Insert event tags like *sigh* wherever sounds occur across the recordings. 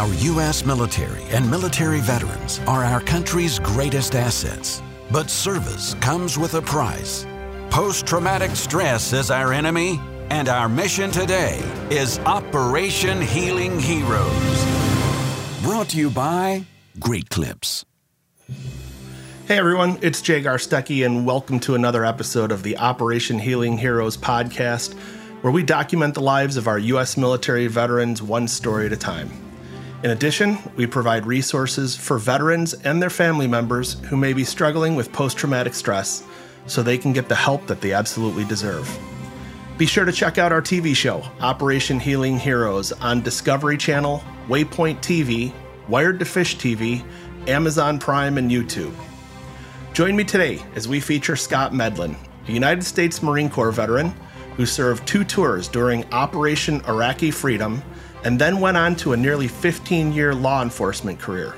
Our U.S. military and military veterans are our country's greatest assets. But service comes with a price. Post traumatic stress is our enemy, and our mission today is Operation Healing Heroes. Brought to you by Great Clips. Hey everyone, it's Jay Garstecki, and welcome to another episode of the Operation Healing Heroes podcast, where we document the lives of our U.S. military veterans one story at a time. In addition, we provide resources for veterans and their family members who may be struggling with post traumatic stress so they can get the help that they absolutely deserve. Be sure to check out our TV show, Operation Healing Heroes, on Discovery Channel, Waypoint TV, Wired to Fish TV, Amazon Prime, and YouTube. Join me today as we feature Scott Medlin, a United States Marine Corps veteran who served two tours during Operation Iraqi Freedom and then went on to a nearly 15 year law enforcement career.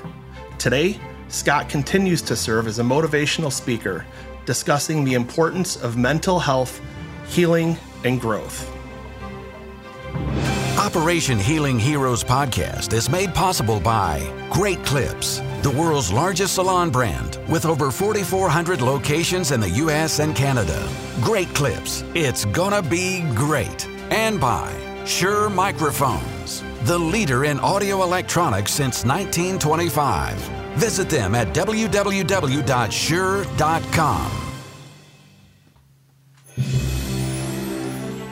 Today, Scott continues to serve as a motivational speaker, discussing the importance of mental health, healing, and growth. Operation Healing Heroes podcast is made possible by Great Clips, the world's largest salon brand with over 4,400 locations in the U.S. and Canada. Great Clips, it's gonna be great. And by Shure Microphones, the leader in audio electronics since 1925. Visit them at www.shure.com.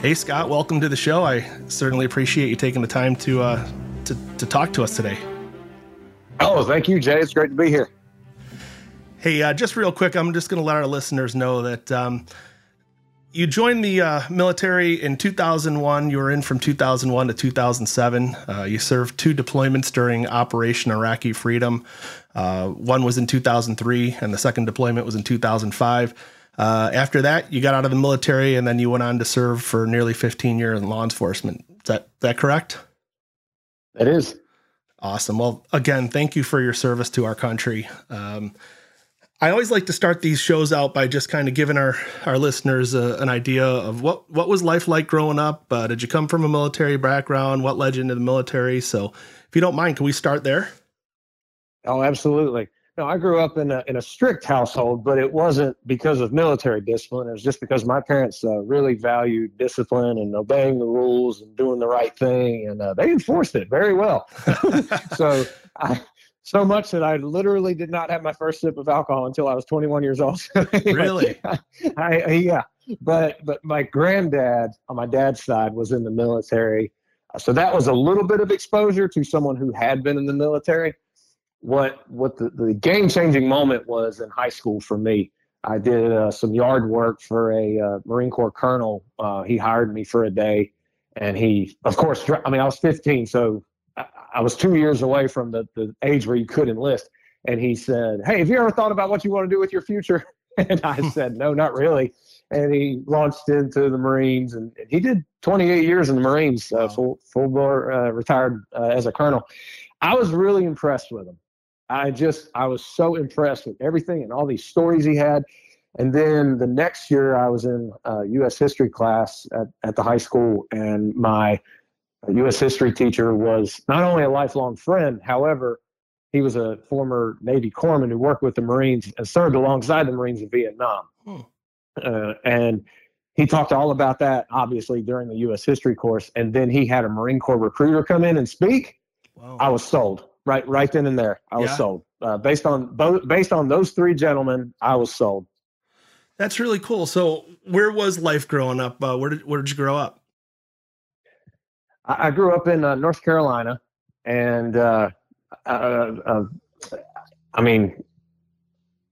Hey Scott, welcome to the show. I certainly appreciate you taking the time to uh, to, to talk to us today. Oh, thank you, Jay. It's great to be here. Hey, uh, just real quick, I'm just going to let our listeners know that um, you joined the uh, military in 2001. You were in from 2001 to 2007. Uh, you served two deployments during Operation Iraqi Freedom. Uh, one was in 2003, and the second deployment was in 2005. Uh, after that, you got out of the military, and then you went on to serve for nearly 15 years in law enforcement. Is that that correct? It is. Awesome. Well, again, thank you for your service to our country. Um, I always like to start these shows out by just kind of giving our our listeners an idea of what what was life like growing up. Uh, did you come from a military background? What led you into the military? So, if you don't mind, can we start there? Oh, absolutely. No, I grew up in a in a strict household, but it wasn't because of military discipline. It was just because my parents uh, really valued discipline and obeying the rules and doing the right thing, and uh, they enforced it very well. *laughs* so I so much that I literally did not have my first sip of alcohol until I was 21 years old. *laughs* really? *laughs* I, I, yeah. But but my granddad on my dad's side was in the military, so that was a little bit of exposure to someone who had been in the military. What what the, the game changing moment was in high school for me. I did uh, some yard work for a uh, Marine Corps colonel. Uh, he hired me for a day, and he, of course, I mean, I was 15, so I was two years away from the, the age where you could enlist. And he said, Hey, have you ever thought about what you want to do with your future? *laughs* And I said, No, not really. And he launched into the Marines, and he did 28 years in the Marines, uh, full full bore, uh, retired uh, as a colonel. I was really impressed with him. I just I was so impressed with everything and all these stories he had. And then the next year, I was in U.S. history class at, at the high school, and my a U.S. history teacher, was not only a lifelong friend, however, he was a former Navy corpsman who worked with the Marines and served alongside the Marines in Vietnam. Hmm. Uh, and he talked all about that, obviously, during the U.S. history course. And then he had a Marine Corps recruiter come in and speak. Wow. I was sold right, right then and there. I was sold uh, based on both, based on those three gentlemen. I was sold. That's really cool. So, where was life growing up? Uh, where did where did you grow up? I, I grew up in uh, North Carolina, and uh, uh, uh, I mean,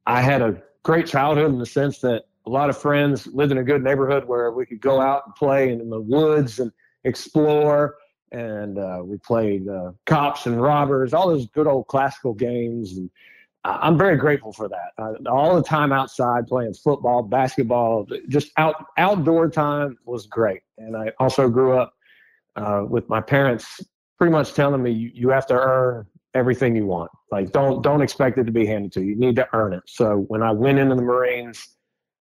I had a great childhood in the sense that a lot of friends lived in a good neighborhood where we could go out and play in the woods and explore. And uh, we played cops and robbers, all those good old classical games. And I'm very grateful for that. Uh, all the time outside playing football, basketball, just out outdoor time was great. And I also grew up uh, with my parents pretty much telling me you, you have to earn everything you want. Like don't don't expect it to be handed to you. You need to earn it. So when I went into the Marines,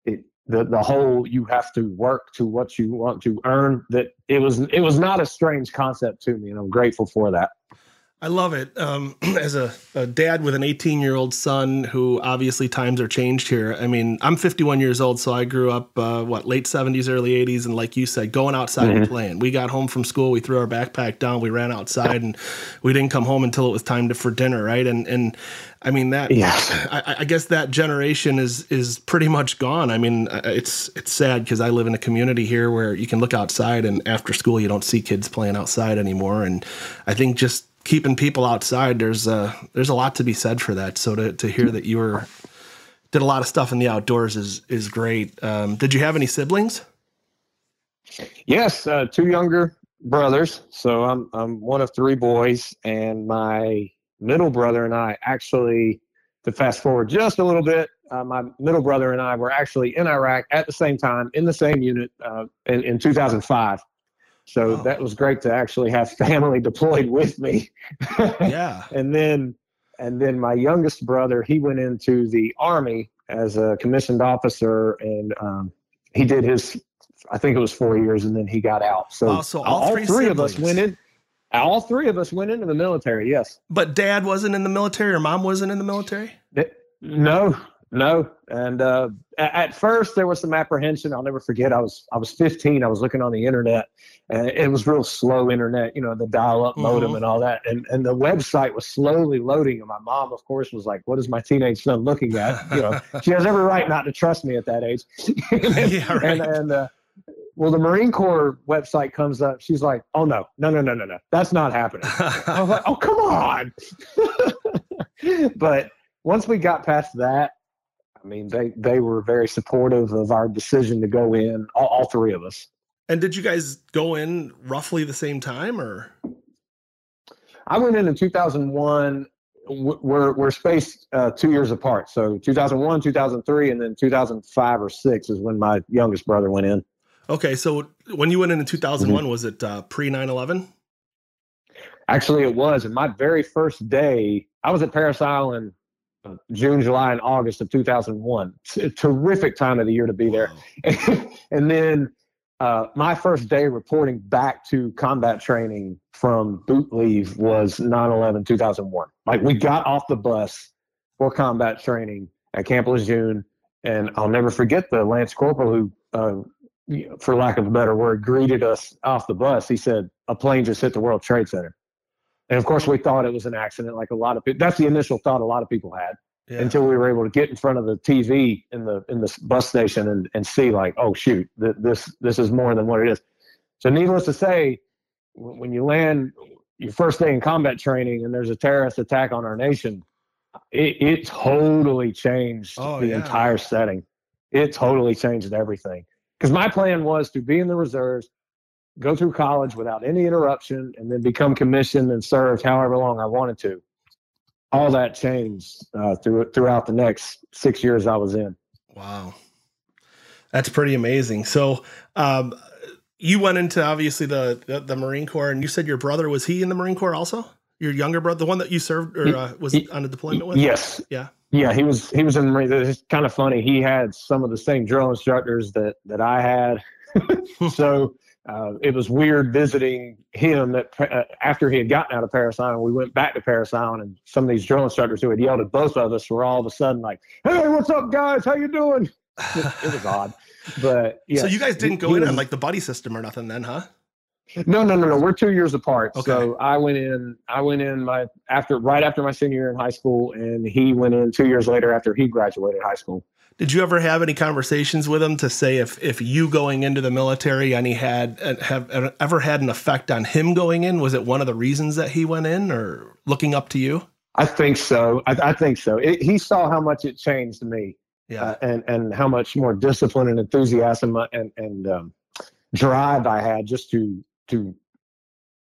it the the whole you have to work to what you want to earn that it was it was not a strange concept to me and I'm grateful for that. I love it. Um, *clears throat* as a, a, dad with an 18 year old son who obviously times are changed here. I mean, I'm 51 years old, so I grew up, uh, what, late 70s, early 80s. And like you said, going outside mm-hmm. and playing. We got home from school, we threw our backpack down, we ran outside, and we didn't come home until it was time to, for dinner, right? And, and I mean, that, yeah. I, I guess that generation is, is pretty much gone. I mean, it's, it's sad because I live in a community here where you can look outside and after school, you don't see kids playing outside anymore. And I think just, keeping people outside, there's a there's a lot to be said for that. So to to hear that you were did a lot of stuff in the outdoors is is great. Um, did you have any siblings? Yes, uh, two younger brothers. So I'm I'm one of three boys, and my middle brother and I actually, to fast forward just a little bit, uh, my middle brother and I were actually in Iraq at the same time in the same unit uh, in, in 2005. So oh. that was great to actually have family *laughs* deployed with me. yeah. *laughs* and then and then my youngest brother, he went into the army as a commissioned officer and um, he did his I think it was four years and then he got out. So, oh, so all, all, three, three of us went in all three of us went into the military, yes. But dad wasn't in the military or mom wasn't in the military? No, no, and uh, at first there was some apprehension. I'll never forget. I was I was 15. I was looking on the internet, and it was real slow internet. You know, the dial-up mm-hmm. modem and all that, and and the website was slowly loading. And my mom, of course, was like, "What is my teenage son looking at?" You know, *laughs* she has every right not to trust me at that age. *laughs* and, yeah, right. And, and uh, well, the Marine Corps website comes up. She's like, "Oh no, no, no, no, no, no, that's not happening." I was like, "Oh come on!" *laughs* but once we got past that I mean, they they were very supportive of our decision to go in, all, all three of us. And did you guys go in roughly the same time, or? I went in in 2001. We're we're spaced uh, two years apart, so 2001, 2003, and then 2005 or six is when my youngest brother went in. Okay, so when you went in in 2001, mm-hmm. was it uh, pre 9/11? Actually, it was. And my very first day, I was at Parris Island June, July, and August of 2001. terrific time of the year to be there. *laughs* and then uh, my first day reporting back to combat training from boot leave was 9 11 2001. Like we got off the bus for combat training at Camp Lejeune, and I'll never forget the Lance Corporal who, uh, for lack of a better word, greeted us off the bus. He said, A plane just hit the World Trade Center. And of course, we thought it was an accident, like a lot of people. That's the initial thought a lot of people had yeah. until we were able to get in front of the TV in the in the bus station and, and see, like, oh shoot, th- this this is more than what it is. So, needless to say, when you land your first day in combat training and there's a terrorist attack on our nation, it, it totally changed oh, the yeah. entire setting. It totally changed everything. Because my plan was to be in the reserves, go through college without any interruption, and then become commissioned and served however long I wanted to. All that changed uh, through, throughout the next six years I was in. Wow, that's pretty amazing. So, um, you went into obviously the, the, the Marine Corps, and you said your brother was he in the Marine Corps also? Your younger brother, the one that you served or uh, was he, on a deployment with? Yes. Yeah. Yeah, he was he was in the Marine. It's kind of funny. He had some of the same drill instructors that that I had. *laughs* so uh, it was weird visiting him that uh, after he had gotten out of Parris Island, we went back to Parris Island, and some of these drill instructors who had yelled at both of us were all of a sudden like, "Hey, what's up, guys? How you doing?" it, it was odd, *sighs* but yeah. So you guys didn't go in was, on like the buddy system or nothing, then, huh? No, no, no, no. We're two years apart. Okay. So I went in. I went in my after right after my senior year in high school, and he went in two years later after he graduated high school. Did you ever have any conversations with him to say if if you going into the military and he had uh, have uh, ever had an effect on him going in? Was it one of the reasons that he went in, or looking up to you? I think so. I, I think so. It, he saw how much it changed me, yeah, uh, and and how much more discipline and enthusiasm and and um, drive I had just to to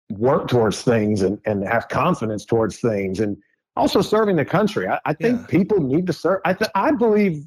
work towards things and and have confidence towards things and also serving the country. I, I think yeah. people need to serve. I th- I believe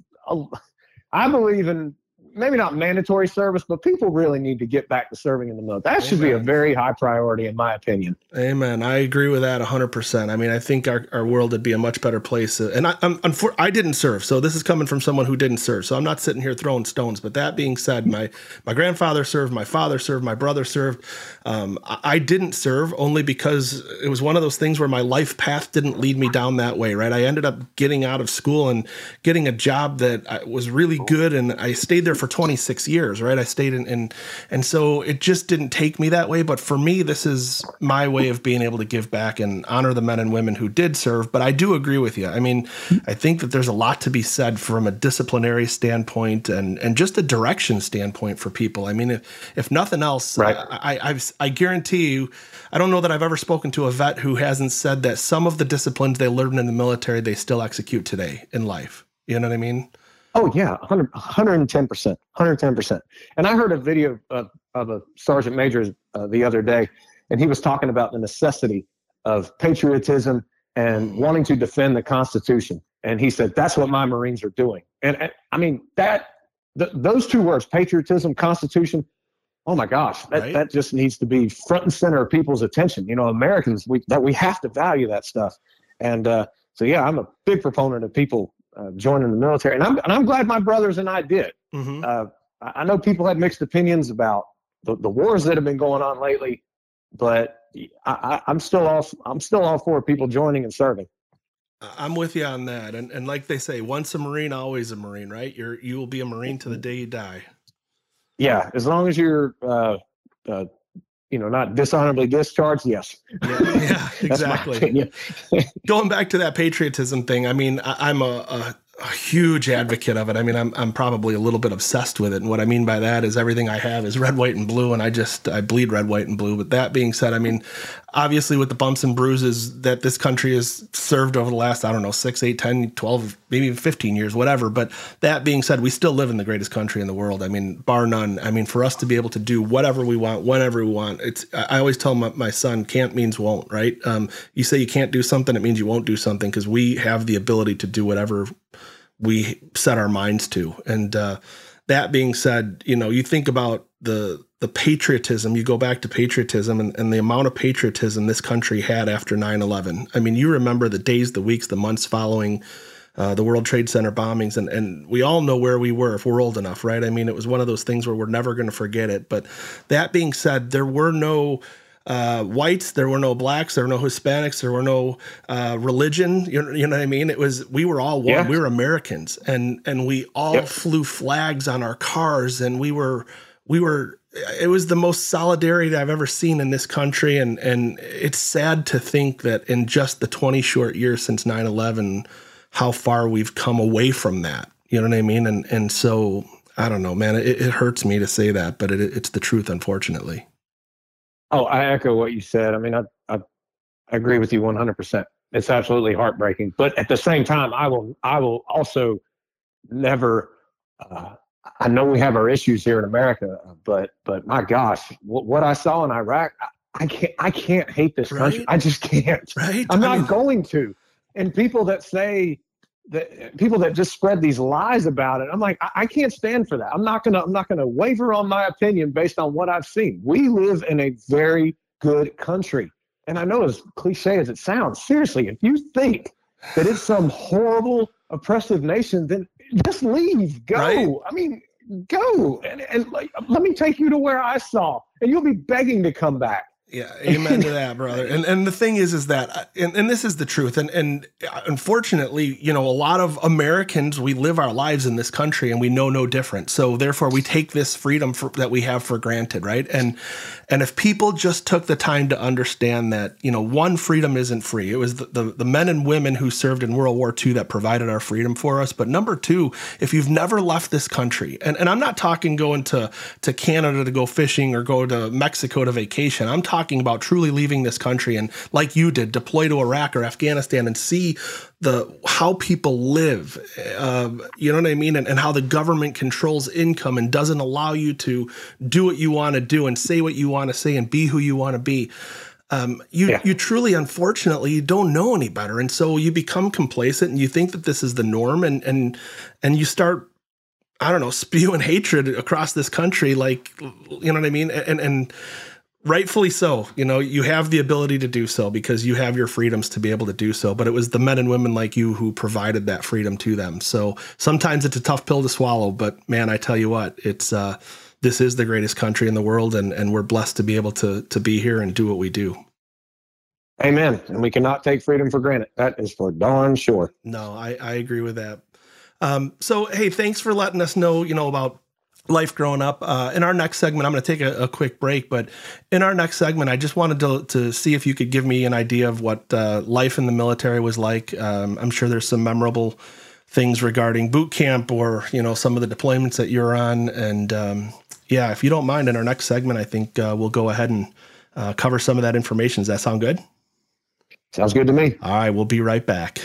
I believe in maybe not mandatory service, but people really need to get back to serving in the military. That Amen. should be a very high priority, in my opinion. Amen. I agree with that 100%. I mean, I think our, our world would be a much better place. And I, I'm, I'm for, I didn't serve, so this is coming from someone who didn't serve. So I'm not sitting here throwing stones. But that being said, my my grandfather served, my father served, my brother served. Um, I, I didn't serve only because it was one of those things where my life path didn't lead me down that way. Right. I ended up getting out of school and getting a job that uh, was really good, and I stayed there for 26 years. Right. I stayed in, in and so it just didn't take me that way. But for me, this is my way of being able to give back and honor the men and women who did serve. But I do agree with you. I mean, I think that there's a lot to be said from a disciplinary standpoint and and just a direction standpoint for people. I mean, if if nothing else, right. I, I I've, I guarantee you, I don't know that I've ever spoken to a vet who hasn't said that some of the disciplines they learned in the military they still execute today in life. You know what I mean? Oh yeah, 100, 110%, 110%. And I heard a video of, of a sergeant major uh, the other day, and he was talking about the necessity of patriotism and wanting to defend the Constitution. And he said, that's what my Marines are doing. And, and I mean, that, th- those two words, patriotism, Constitution, oh my gosh, that, right? that just needs to be front and center of people's attention. You know, Americans, we, that we have to value that stuff. And uh, so, yeah, I'm a big proponent of people uh, joining the military. And I'm, and I'm glad my brothers and I did. Mm-hmm. Uh, I know people had mixed opinions about the, the wars that have been going on lately, but I, am still all I'm still all for people joining and serving. I'm with you on that, and and like they say, once a Marine, always a Marine, right? You're you will be a Marine to the day you die. Yeah, as long as you're, uh, uh, you know, not dishonorably discharged. Yes. Yeah, *laughs* yeah exactly. *laughs* Going back to that patriotism thing, I mean, I, am a, a a huge advocate of it. I mean, I'm I'm probably a little bit obsessed with it, and what I mean by that is everything I have is red, white, and blue, and I just I bleed red, white, and blue. But that being said, I mean, obviously with the bumps and bruises that this country has served over the last I don't know six, eight, 10, 12, maybe even 15 years, whatever. But that being said, we still live in the greatest country in the world. I mean, bar none. I mean, for us to be able to do whatever we want, whenever we want, it's I always tell my, my son, can't means won't. Right? Um, you say you can't do something, it means you won't do something because we have the ability to do whatever we set our minds to. And uh, that being said, you know, you think about the the patriotism, you go back to patriotism and, and the amount of patriotism this country had after 9-11. I mean, you remember the days, the weeks, the months following uh, the World Trade Center bombings, and, and we all know where we were if we're old enough, right? I mean, it was one of those things where we're never going to forget it. But that being said, there were no uh, whites, there were no blacks, there were no Hispanics, there were no uh, religion. You know, you know, what I mean? It was we were all one. Yeah. We were Americans, and and we all yep. flew flags on our cars, and we were we were. It was the most solidarity I've ever seen in this country, and and it's sad to think that in just the 20 short years since 9/11, how far we've come away from that. You know what I mean? And and so I don't know, man. It, it hurts me to say that, but it, it's the truth, unfortunately. Oh, I echo what you said. I mean, I, I, agree with you 100%. It's absolutely heartbreaking. But at the same time, I will, I will also never, uh, I know we have our issues here in America, but, but my gosh, what, what I saw in Iraq, I, I can't, I can't hate this right? country. I just *laughs* can't. Right. I'm not I mean, going to. And people that say, that people that just spread these lies about it. I'm like, I, I, can't stand for that. I'm not gonna I'm not gonna waver on my opinion based on what I've seen. We live in a very good country. And I know as cliche as it sounds, seriously, if you think that it's some horrible oppressive nation, then just leave. Go. Right? I mean, go. And, and like, let me take you to where I saw. And you'll be begging to come back. Yeah, amen to that, brother. And and the thing is, is that, uh, and, and this is the truth. And and uh, unfortunately, you know, a lot of Americans we live our lives in this country, and we know no different. So therefore, we take this freedom for, that we have for granted, right? And and if people just took the time to understand that, you know, one freedom isn't free. It was the the, the men and women who served in World War II that provided our freedom for us. But number two, if you've never left this country, and and I'm not talking going to to Canada to go fishing or go to Mexico to vacation. I'm talking talking about truly leaving this country and like you did deploy to iraq or afghanistan and see the how people live uh, you know what i mean? And, and how the government controls income and doesn't allow you to do what you want to do and say what you want to say and be who you want to be. Um, you yeah. you truly unfortunately you don't know any better. And so you become complacent and you think that this is the norm and and and you start I don't know, *laughs* spewing hatred across this country, like you know what I mean, and and rightfully so. You know, you have the ability to do so because you have your freedoms to be able to do so. But it was the men and women like you who provided that freedom to them. So sometimes it's a tough pill to swallow. But man, I tell you what, it's uh, this is the greatest country in the world, and and we're blessed to be able to to be here and do what we do. Amen. And we cannot take freedom for granted. That is for darn sure. No, I, I agree with that. Um, so hey, thanks for letting us know, you know, about life growing up. Uh, in our next segment, I'm going to take a, a, quick break, but in our next segment, I just wanted to, to see if you could give me an idea of what uh, life in the military was like. Um, I'm sure there's some memorable things regarding boot camp or you know some of the deployments that you're on, and um, yeah, if you don't mind, in our next segment, I think uh, we'll go ahead and uh, cover some of that information. Does that sound good? Sounds good to me. All right, we'll be right back.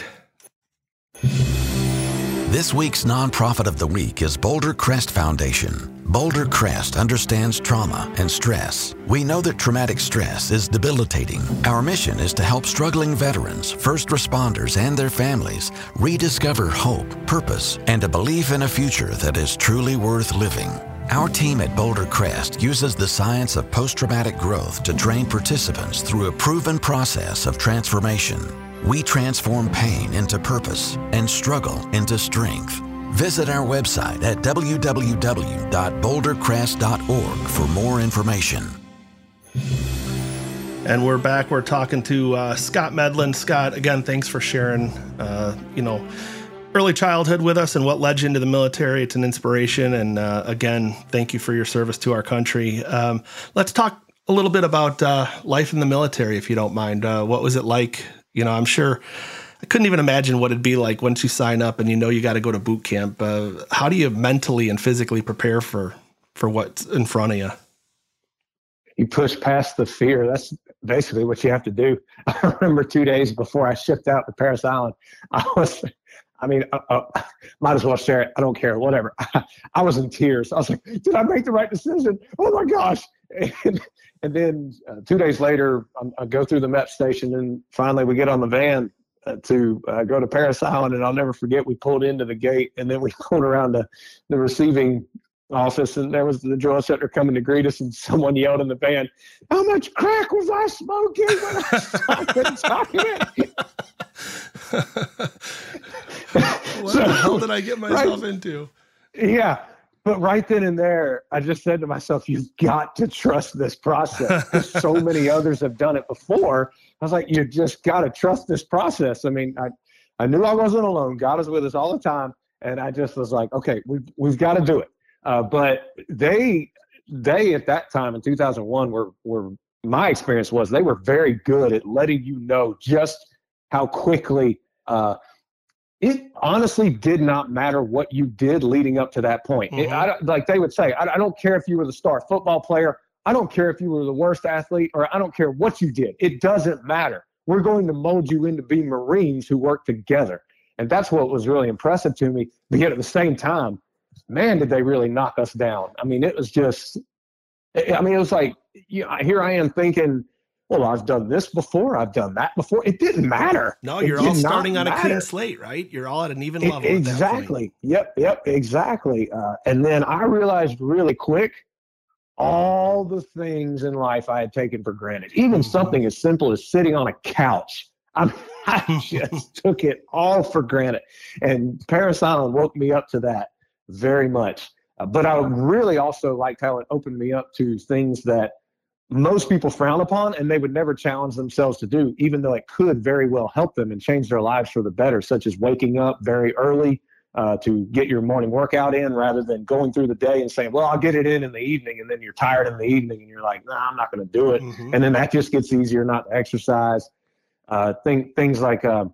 This week's nonprofit of the week is Boulder Crest Foundation. Boulder Crest understands trauma and stress. We know that traumatic stress is debilitating. Our mission is to help struggling veterans, first responders, and their families rediscover hope, purpose, and a belief in a future that is truly worth living. Our team at Boulder Crest uses the science of post traumatic growth to train participants through a proven process of transformation. We transform pain into purpose and struggle into strength. Visit our website at www.bouldercrest.org for more information. And we're back. We're talking to uh, Scott Medlin. Scott, again, thanks for sharing, uh, you know, early childhood with us and what led you into the military. It's an inspiration. And uh, again, thank you for your service to our country. Um, let's talk a little bit about uh, life in the military, if you don't mind. Uh, what was it like you know, I'm sure I couldn't even imagine what it'd be like once you sign up and you know you got to go to boot camp. Uh, how do you mentally and physically prepare for for what's in front of you? You push past the fear. That's basically what you have to do. *laughs* I remember two days before I shipped out to Parris Island, *laughs* I was, I mean, uh, uh, might as well share it. I don't care, whatever. *laughs* I was in tears. I was like, did I make the right decision? Oh my gosh. And, and then uh, two days later, I'm, i go through the MEP station, and finally we get on the van uh, to uh, go to Parris Island. And I'll never forget, we pulled into the gate, and then we *laughs* pulled around the, the receiving office, and there was the drill center coming to greet us, and *laughs* someone yelled in the van, "How much crack was I smoking when I started talking?" *laughs* what so, the hell did I get myself right, into? Yeah, but right then and there, I just said to myself, "You've got to trust this process." So *laughs* many others have done it before. I was like, "You just got to trust this process." I mean, I, I knew I wasn't alone. God is with us all the time, and I just was like, "Okay, we've we've got to do it." Uh, but they they at that time in 2001 were were my experience was they were very good at letting you know just how quickly uh, it honestly did not matter what you did leading up to that point. Mm-hmm. It, I, like they would say, I, I, don't care if you were the star football player. I don't care if you were the worst athlete, or I don't care what you did. It doesn't matter. We're going to mold you into being Marines who work together. And that's what was really impressive to me. But yet at the same time, man, did they really knock us down. I mean, it was just, I mean, it was like, you know, here I am thinking, well, I've done this before, I've done that before. It didn't matter. No, you're all starting on matter. a clean slate, right? You're all at an even level. It, exactly. Yep. Yep. Exactly. Uh, and then I realized really quick all the things in life I had taken for granted, even mm-hmm. something as simple as sitting on a couch. I, *laughs* I just *laughs* took it all for granted. And Parris Island woke me up to that very much. Uh, but I really also liked how it opened me up to things that most people frown upon and they would never challenge themselves to do, even though it could very well help them and change their lives for the better, such as waking up very early uh, to get your morning workout in rather than going through the day and saying, well, I'll get it in in the evening. And then you're tired in the evening and you're like, no, nah, I'm not going to do it. Mm-hmm. And then that just gets easier not to exercise. Uh, think, things like uh,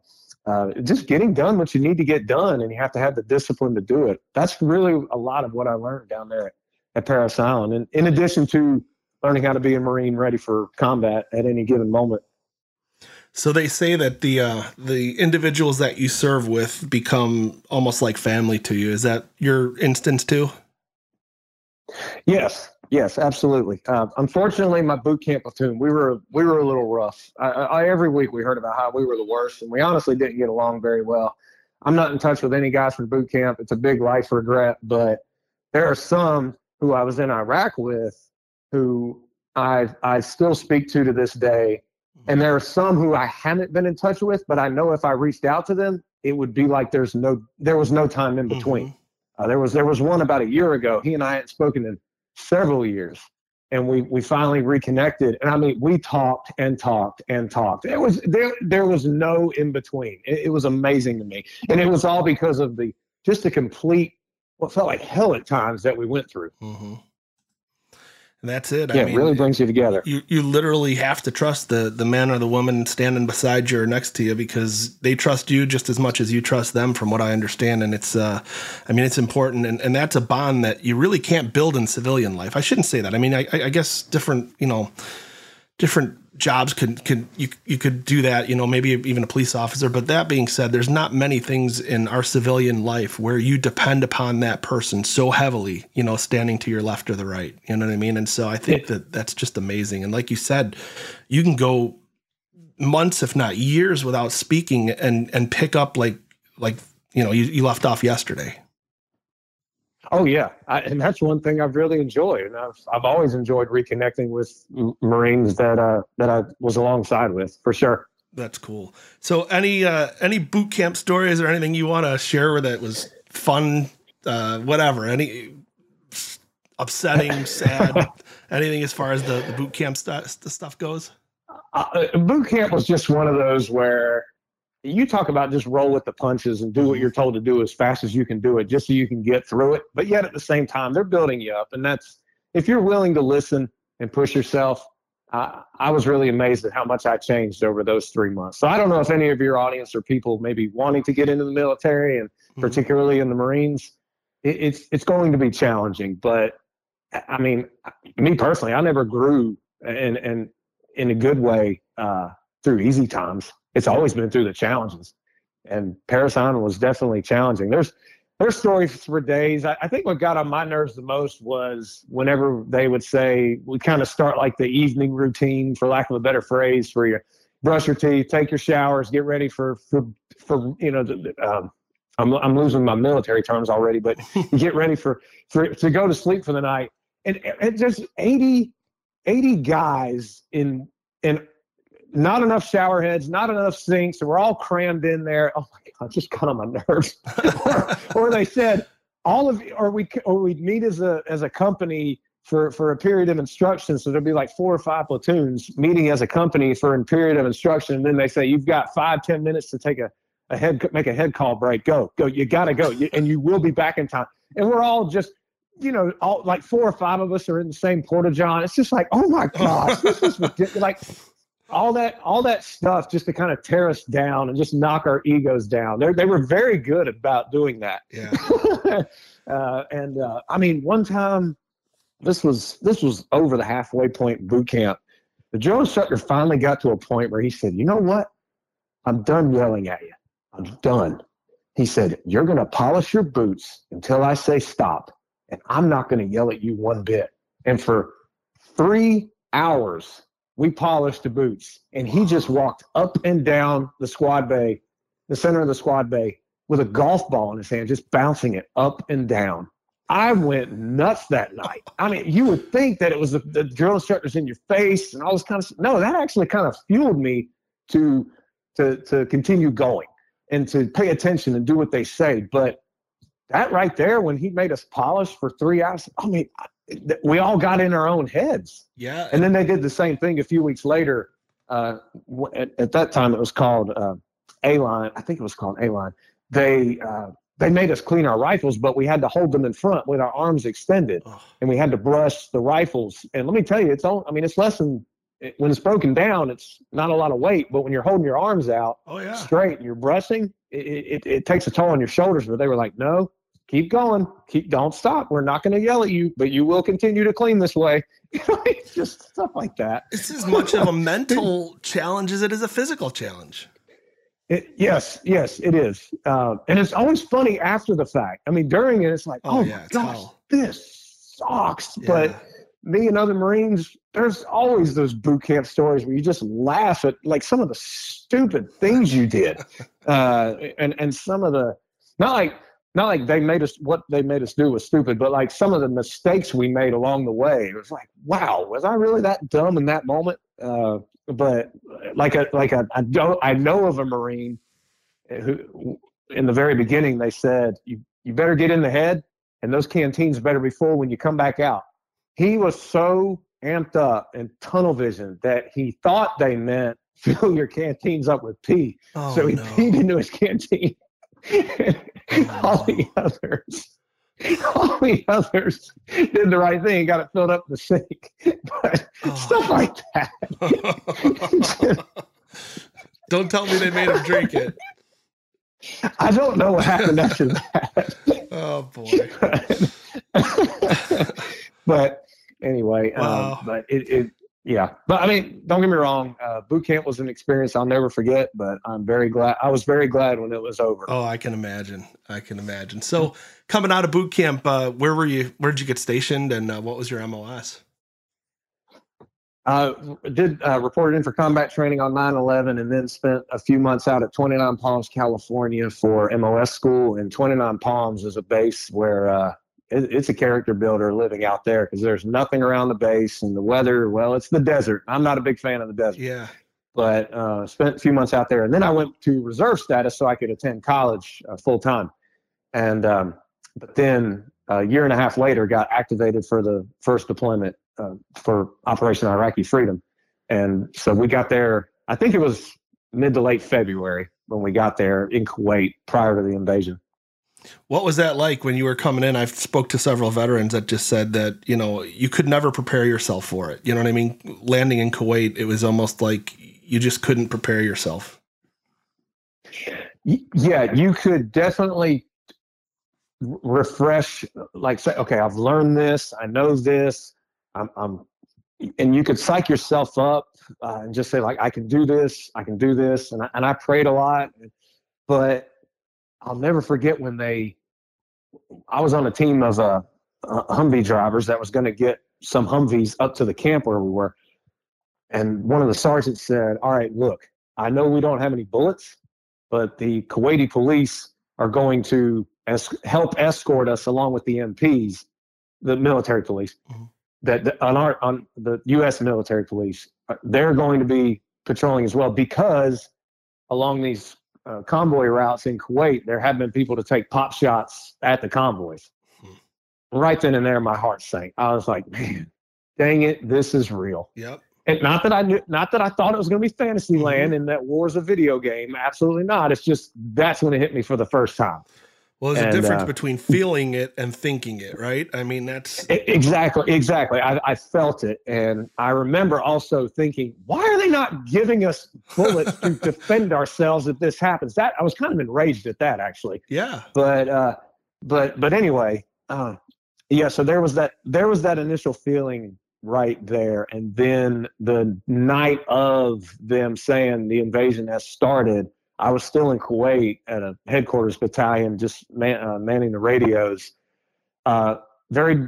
uh, just getting done what you need to get done and you have to have the discipline to do it. That's really a lot of what I learned down there at, at Parris Island. And in addition to learning how to be a Marine ready for combat at any given moment. So they say that the uh, the individuals that you serve with become almost like family to you. Is that your instance too? Yes, yes, absolutely. Uh, unfortunately, my boot camp platoon we were we were a little rough. I, I, every week we heard about how we were the worst, and we honestly didn't get along very well. I'm not in touch with any guys from boot camp. It's a big life regret, but there are some who I was in Iraq with who I I still speak to to this day, and there are some who I haven't been in touch with, but I know if I reached out to them, it would be like there's no there was no time in between. Mm-hmm. Uh, there was there was one about a year ago. He and I had spoken in several years, and we we finally reconnected. And I mean, we talked and talked and talked. It was there there was no in between. It, it was amazing to me, and it was all because of the just the complete what felt like hell at times that we went through. Mm-hmm. And that's it. Yeah, I mean, it really brings you together. You you literally have to trust the the man or the woman standing beside you or next to you because they trust you just as much as you trust them, from what I understand. And it's, uh, I mean, it's important, and, and that's a bond that you really can't build in civilian life. I shouldn't say that. I mean, I, I guess different, you know, different jobs could could you you could do that you know maybe even a police officer. But that being said there's not many things in our civilian life where you depend upon that person so heavily you know standing to your left or the right. You know what i mean? And so i think that that's just amazing. And like you said you can go months if not years without speaking and and pick up like like you know you, you left off yesterday Oh yeah, I, and that's one thing I've really enjoyed, and I've I've always enjoyed reconnecting with Marines that uh that I was alongside with for sure. That's cool. So any uh any boot camp stories or anything you want to share where that was fun, uh whatever, any upsetting, *laughs* sad, anything as far as the, the boot camp st- stuff goes? Uh, boot camp was just one of those where you talk about just roll with the punches and do what you're told to do as fast as you can do it just so you can get through it but yet at the same time they're building you up and that's if you're willing to listen and push yourself I, I was really amazed at how much I changed over those three months. So I don't know if any of your audience or people maybe wanting to get into the military and mm-hmm. particularly in the Marines, it, it's it's going to be challenging. But I mean, me personally, I never grew and and in a good way uh, through easy times it's always been through the challenges. And Parris Island was definitely challenging. There's there's stories for days. I, I, think what got on my nerves the most was whenever they would say we kind of start like the evening routine, for lack of a better phrase, for you brush your teeth, take your showers, get ready for for for you know. The, um, I'm I'm losing my military terms already, but *laughs* get ready for for to go to sleep for the night. And, and just 80, 80 guys in in not enough shower heads, not enough sinks. So we're all crammed in there. Oh my God, *laughs* just got on my nerves. *laughs* or, or, they said, all of or we or we'd meet as a as a company for for a period of instruction. So there'd be like four or five platoons meeting as a company for a period of instruction. And then they say you've got five ten minutes to take a, a head make a head call break. Go go. You got to go, you, and you will be back in time. And we're all just you know, all like four or five of us are in the same porta john. It's just like, oh my gosh, this is ridiculous. Like all that all that stuff just to kind of tear us down and just knock our egos down. They they were very good about doing that. Yeah. *laughs* uh, and uh, I mean, one time, this was this was over the halfway point boot camp. The drill instructor finally got to a point where he said, "You know what? I'm done yelling at you. I'm done." He said, "You're going to polish your boots until I say stop, and I'm not going to yell at you one bit." And for three hours we polished the boots. And he just walked up and down the squad bay, the center of the squad bay, with a golf ball in his hand, just bouncing it up and down. I went nuts that night. I mean, you would think that it was the, the drill instructors in your face and all this kind of stuff. No, that actually kind of fueled me to to to continue going and to pay attention and do what they say. But that right there, when he made us polish for three hours, I mean, we all got in our own heads. Yeah. And then they did the same thing a few weeks later. Uh, at, at, that time, it was called uh, A line. I think it was called A line. They uh, they made us clean our rifles, but we had to hold them in front with our arms extended, oh. and we had to brush the rifles. And let me tell you, it's all. I mean, it's less than when it's broken down. It's not a lot of weight, but when you're holding your arms out oh, yeah. straight and you're brushing, it, it, it takes a toll on your shoulders. But they were like, no, keep going. Keep don't stop. We're not going to yell at you but you will continue to clean this way. *laughs* Just stuff like that. It's as much of a mental challenge as it is a physical challenge. It, yes yes it is. Uh, and it's always funny after the fact. I mean during it it's like oh, oh yeah, my gosh hell. this sucks. Yeah. but me and other marines there's always those boot camp stories where you just laugh at like some of the stupid things you did. *laughs* Uh, and and some of the not like not like they made us what they made us do was stupid, but like some of the mistakes we made along the way. It was like, wow, was I really that dumb in that moment? Uh, but like a like a I don't I know of a Marine who in the very beginning they said you you better get in the head and those canteens better be full when you come back out. He was so amped up and tunnel vision that he thought they meant *laughs* fill your canteens up with pee. Oh, so he no. peed into his canteen. *laughs* all the others all the others did the right thing and got it filled up the sink. *laughs* But oh. stuff like that. *laughs* don't tell me they made him drink it. I don't know what happened after that. Oh boy. but anyway, um, wow. um, but it, it yeah, but I mean, don't get me wrong. Uh, boot camp was an experience I'll never forget. But I'm very glad. I was very glad when it was over. Oh, I can imagine. I can imagine. So, coming out of boot camp, uh, where were you? Where did you get stationed, and uh, what was your MOS? Uh, did uh, reported in for combat training on 9/11, and then spent a few months out at 29 Palms, California, for MOS school. And 29 Palms is a base where uh, it, it's a character builder living out there because there's nothing around the base and the weather. Well, it's the desert. I'm not a big fan of the desert. Yeah. But uh, spent a few months out there, and then I went to reserve status so I could attend college uh, full time. And um, but then a year and a half later, got activated for the first deployment uh, for Operation Iraqi Freedom. And so we got there. I think it was mid to late February when we got there in Kuwait prior to the invasion. What was that like when you were coming in? I've spoke to several veterans that just said that, you know, you could never prepare yourself for it. You know what I mean? Landing in Kuwait, it was almost like you just couldn't prepare yourself. Yeah, you could definitely refresh like say okay, I've learned this, I know this, I'm, I'm and you could psych yourself up uh, and just say like I can do this, I can do this and I, and I prayed a lot, but I'll never forget when they. I was on a team of uh, uh Humvee drivers that was going to get some Humvees up to the camp where we were, and one of the sergeants said, "All right, look, I know we don't have any bullets, but the Kuwaiti police are going to es- help escort us along with the MPs, the military police." Mm-hmm. That the, on our on the U.S. military police, uh, they're going to be patrolling as well because along these uh, convoy routes in Kuwait, there have been people to take pop shots at the convoys. Hmm. Right then and there, my heart sank. I was like, man, dang it, this is real. Yep. And not that I knew, not that I thought it was going to be fantasy mm-hmm. land and that war's a video game. Absolutely not. It's just that's when it hit me for the first time. Well, there's and, a difference uh, between feeling it and thinking it, right? I mean, that's exactly, exactly. I, I, felt it, and I remember also thinking, why are they not giving us bullets to *laughs* defend ourselves if this happens? That I was kind of enraged at that, actually. Yeah. But, uh, but, but anyway, uh, yeah. So there was that. There was that initial feeling right there, and then the night of them saying the invasion has started I was still in Kuwait at a headquarters battalion, just man, uh, manning the radios. Uh, very,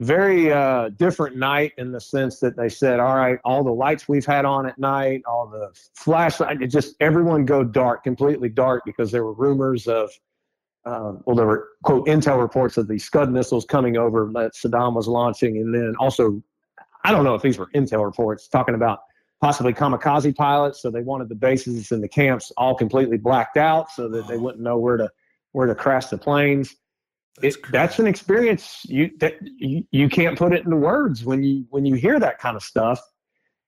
very uh, different night in the sense that they said, "All right, all the lights we've had on at night, all the flashlight, just everyone go dark, completely dark, because there were rumors of." Uh, well, there were quote intel reports of the Scud missiles coming over that Saddam was launching, and then also, I don't know if these were intel reports talking about possibly kamikaze pilots. So they wanted the bases and the camps all completely blacked out so that they wouldn't know where to where to crash the planes. That's, it, that's an experience you that you, you can't put it into words when you when you hear that kind of stuff,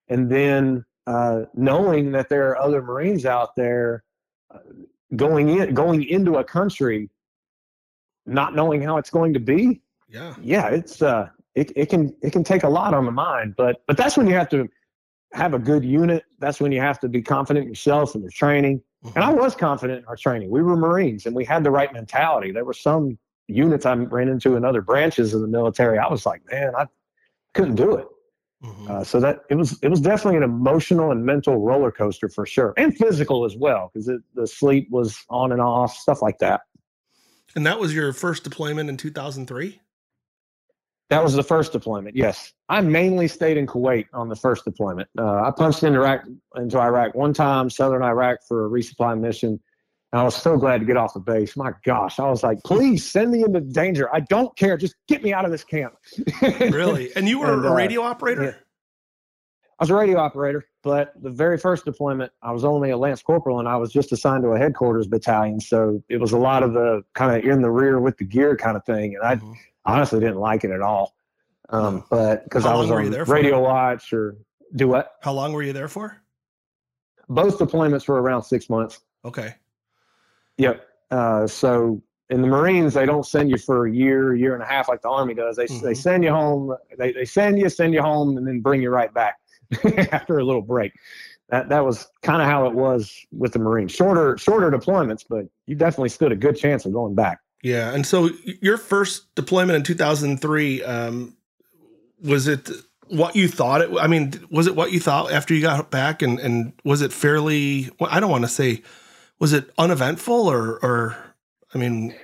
and then uh, knowing that there are other Marines out there uh, going in going into a country, not knowing how it's going to be. Yeah, yeah, it's uh, it, it can it can take a lot on the mind, but but that's when you have to have a good unit, that's when you have to be confident in yourself and your training. Mm-hmm. And I was confident in our training. We were Marines and we had the right mentality. There were some units I ran into in other branches of the military. I was like, man, I couldn't do it. Mm-hmm. Uh, so that it was it was definitely an emotional and mental roller coaster for sure, and physical as well because the sleep was on and off, stuff like that. And that was your first deployment in two thousand three. That was the first deployment. Yes, I mainly stayed in Kuwait on the first deployment. Uh, I punched into Iraq, into Iraq one time, southern Iraq for a resupply mission, And I was so glad to get off the base. My gosh, I was like, please send me into danger. I don't care. Just get me out of this camp. *laughs* really? And you were and, a uh, radio operator? Yeah. I was a radio operator, but the very first deployment, I was only a lance corporal and I was just assigned to a headquarters battalion. So it was a lot of the kind of in the rear with the gear kind of thing. And I mm-hmm. Honestly didn't like it at all. Um, but because I was on radio watch or do what? How long were you there for? Both deployments were around six months. Okay. Yep. Uh, so in the Marines, they don't send you for a year, year and a half like the Army does. They, mm-hmm. they send you home, they, they send you, send you home, and then bring you right back *laughs* after a little break. That, that was kind of how it was with the Marines. Shorter, shorter deployments, but you definitely stood a good chance of going back. Yeah. And so your first deployment in 2003, um, was it what you thought it? I mean, was it what you thought after you got back, and and was it fairly? Well, I don't want to say, was it uneventful or or I mean,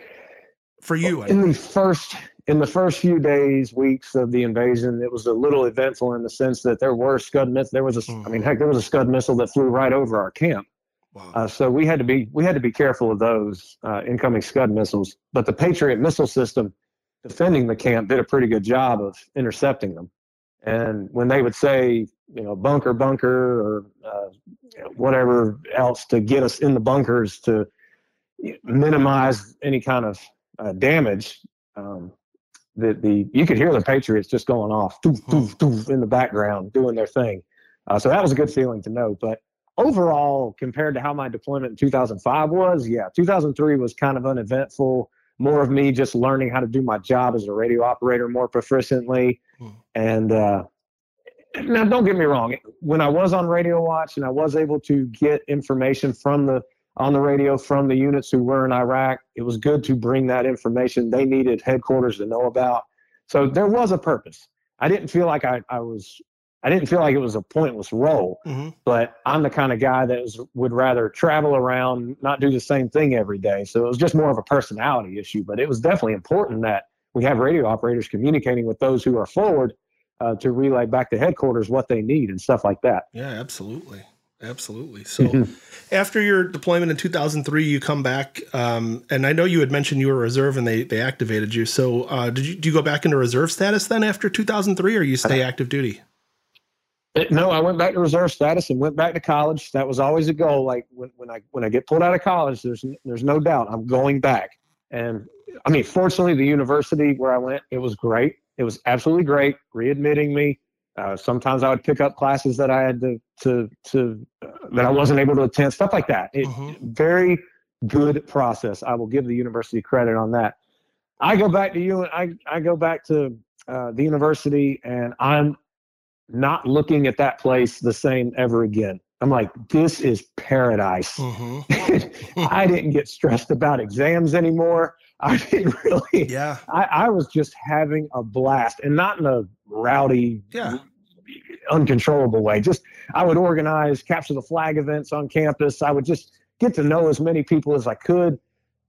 for you in the first in the first few days, weeks of the invasion, it was a little eventful in the sense that there were Scud missiles. There was a, mm-hmm. I mean, heck, there was a Scud missile that flew right over our camp. Wow. Uh, so we had to be we had to be careful of those uh, incoming Scud missiles. But the Patriot missile system defending the camp did a pretty good job of intercepting them. And when they would say, you know, bunker, bunker, or uh, you know, whatever else to get us in the bunkers to minimize any kind of uh, damage, um, the, the you could hear the Patriots just going off doof, doof, doof, in the background doing their thing. Uh, so that was a good feeling to know. But overall, compared to how my deployment in 2005 was, yeah, 2003 was kind of uneventful more of me just learning how to do my job as a radio operator more proficiently. Hmm. And uh, now, don't get me wrong. When I was on Radio Watch and I was able to get information from the on the radio from the units who were in Iraq, it was good to bring that information they needed headquarters to know about. So there was a purpose. I didn't feel like I, I was I didn't feel like it was a pointless role, mm-hmm. but I'm the kind of guy that was, would rather travel around, not do the same thing every day. So it was just more of a personality issue. But it was definitely important that we have radio operators communicating with those who are forward uh, to relay back to headquarters what they need and stuff like that. Yeah, absolutely. Absolutely. So *laughs* after your deployment in 2003, you come back, um, and I know you had mentioned you were reserve and they, they activated you. So uh, did you do you go back into reserve status then after 2003, or you stay active duty? It, no, I went back to reserve status and went back to college. That was always a goal. Like when, when I when I get pulled out of college, there's there's no doubt I'm going back. And I mean, fortunately, the university where I went, it was great. It was absolutely great, readmitting me. Uh, sometimes I would pick up classes that I had to to to uh, that I wasn't able to attend, stuff like that. It, mm-hmm. Very good process. I will give the university credit on that. I go back to you. I I go back to uh, the university, and I'm not looking at that place the same ever again. I'm like, this is paradise. Mm-hmm. *laughs* I didn't get stressed about exams anymore. I *laughs* didn't really. Yeah. I, I, was just having a blast and not in a rowdy, yeah. uncontrollable way. Just, I would organize capture the flag events on campus. I would just get to know as many people as I could.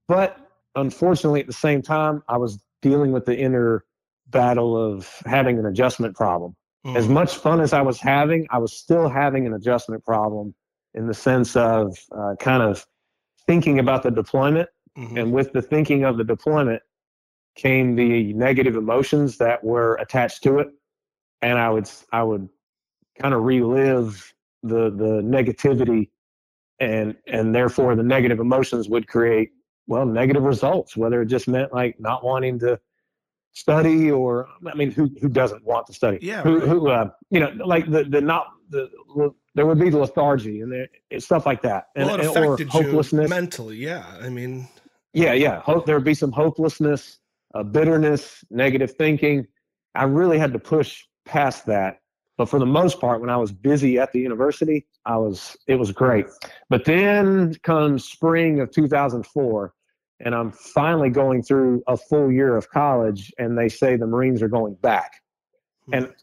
But unfortunately, at the same time, I was dealing with the inner battle of having an adjustment problem. Mm. As much fun as I was having, I was still having an adjustment problem in the sense of uh, kind of thinking about the deployment. Mm-hmm. And with the thinking of the deployment came the negative emotions that were attached to it. And I would, I would kind of relive the, the negativity and, and therefore the negative emotions would create, well, negative results, whether it just meant like not wanting to study or I mean, who who doesn't want to study? Yeah, who right. who uh, you know, like the the not the there would be the lethargy and there, stuff like that, and, well, affected or hopelessness mentally. Yeah, I mean, yeah, yeah. Hope there would be some hopelessness, uh, bitterness, negative thinking. I really had to push past that. But for the most part, when I was busy at the university, I was it was great. But then comes spring of 2004, and I'm finally going through a full year of college, and they say the Marines are going back. Hmm. And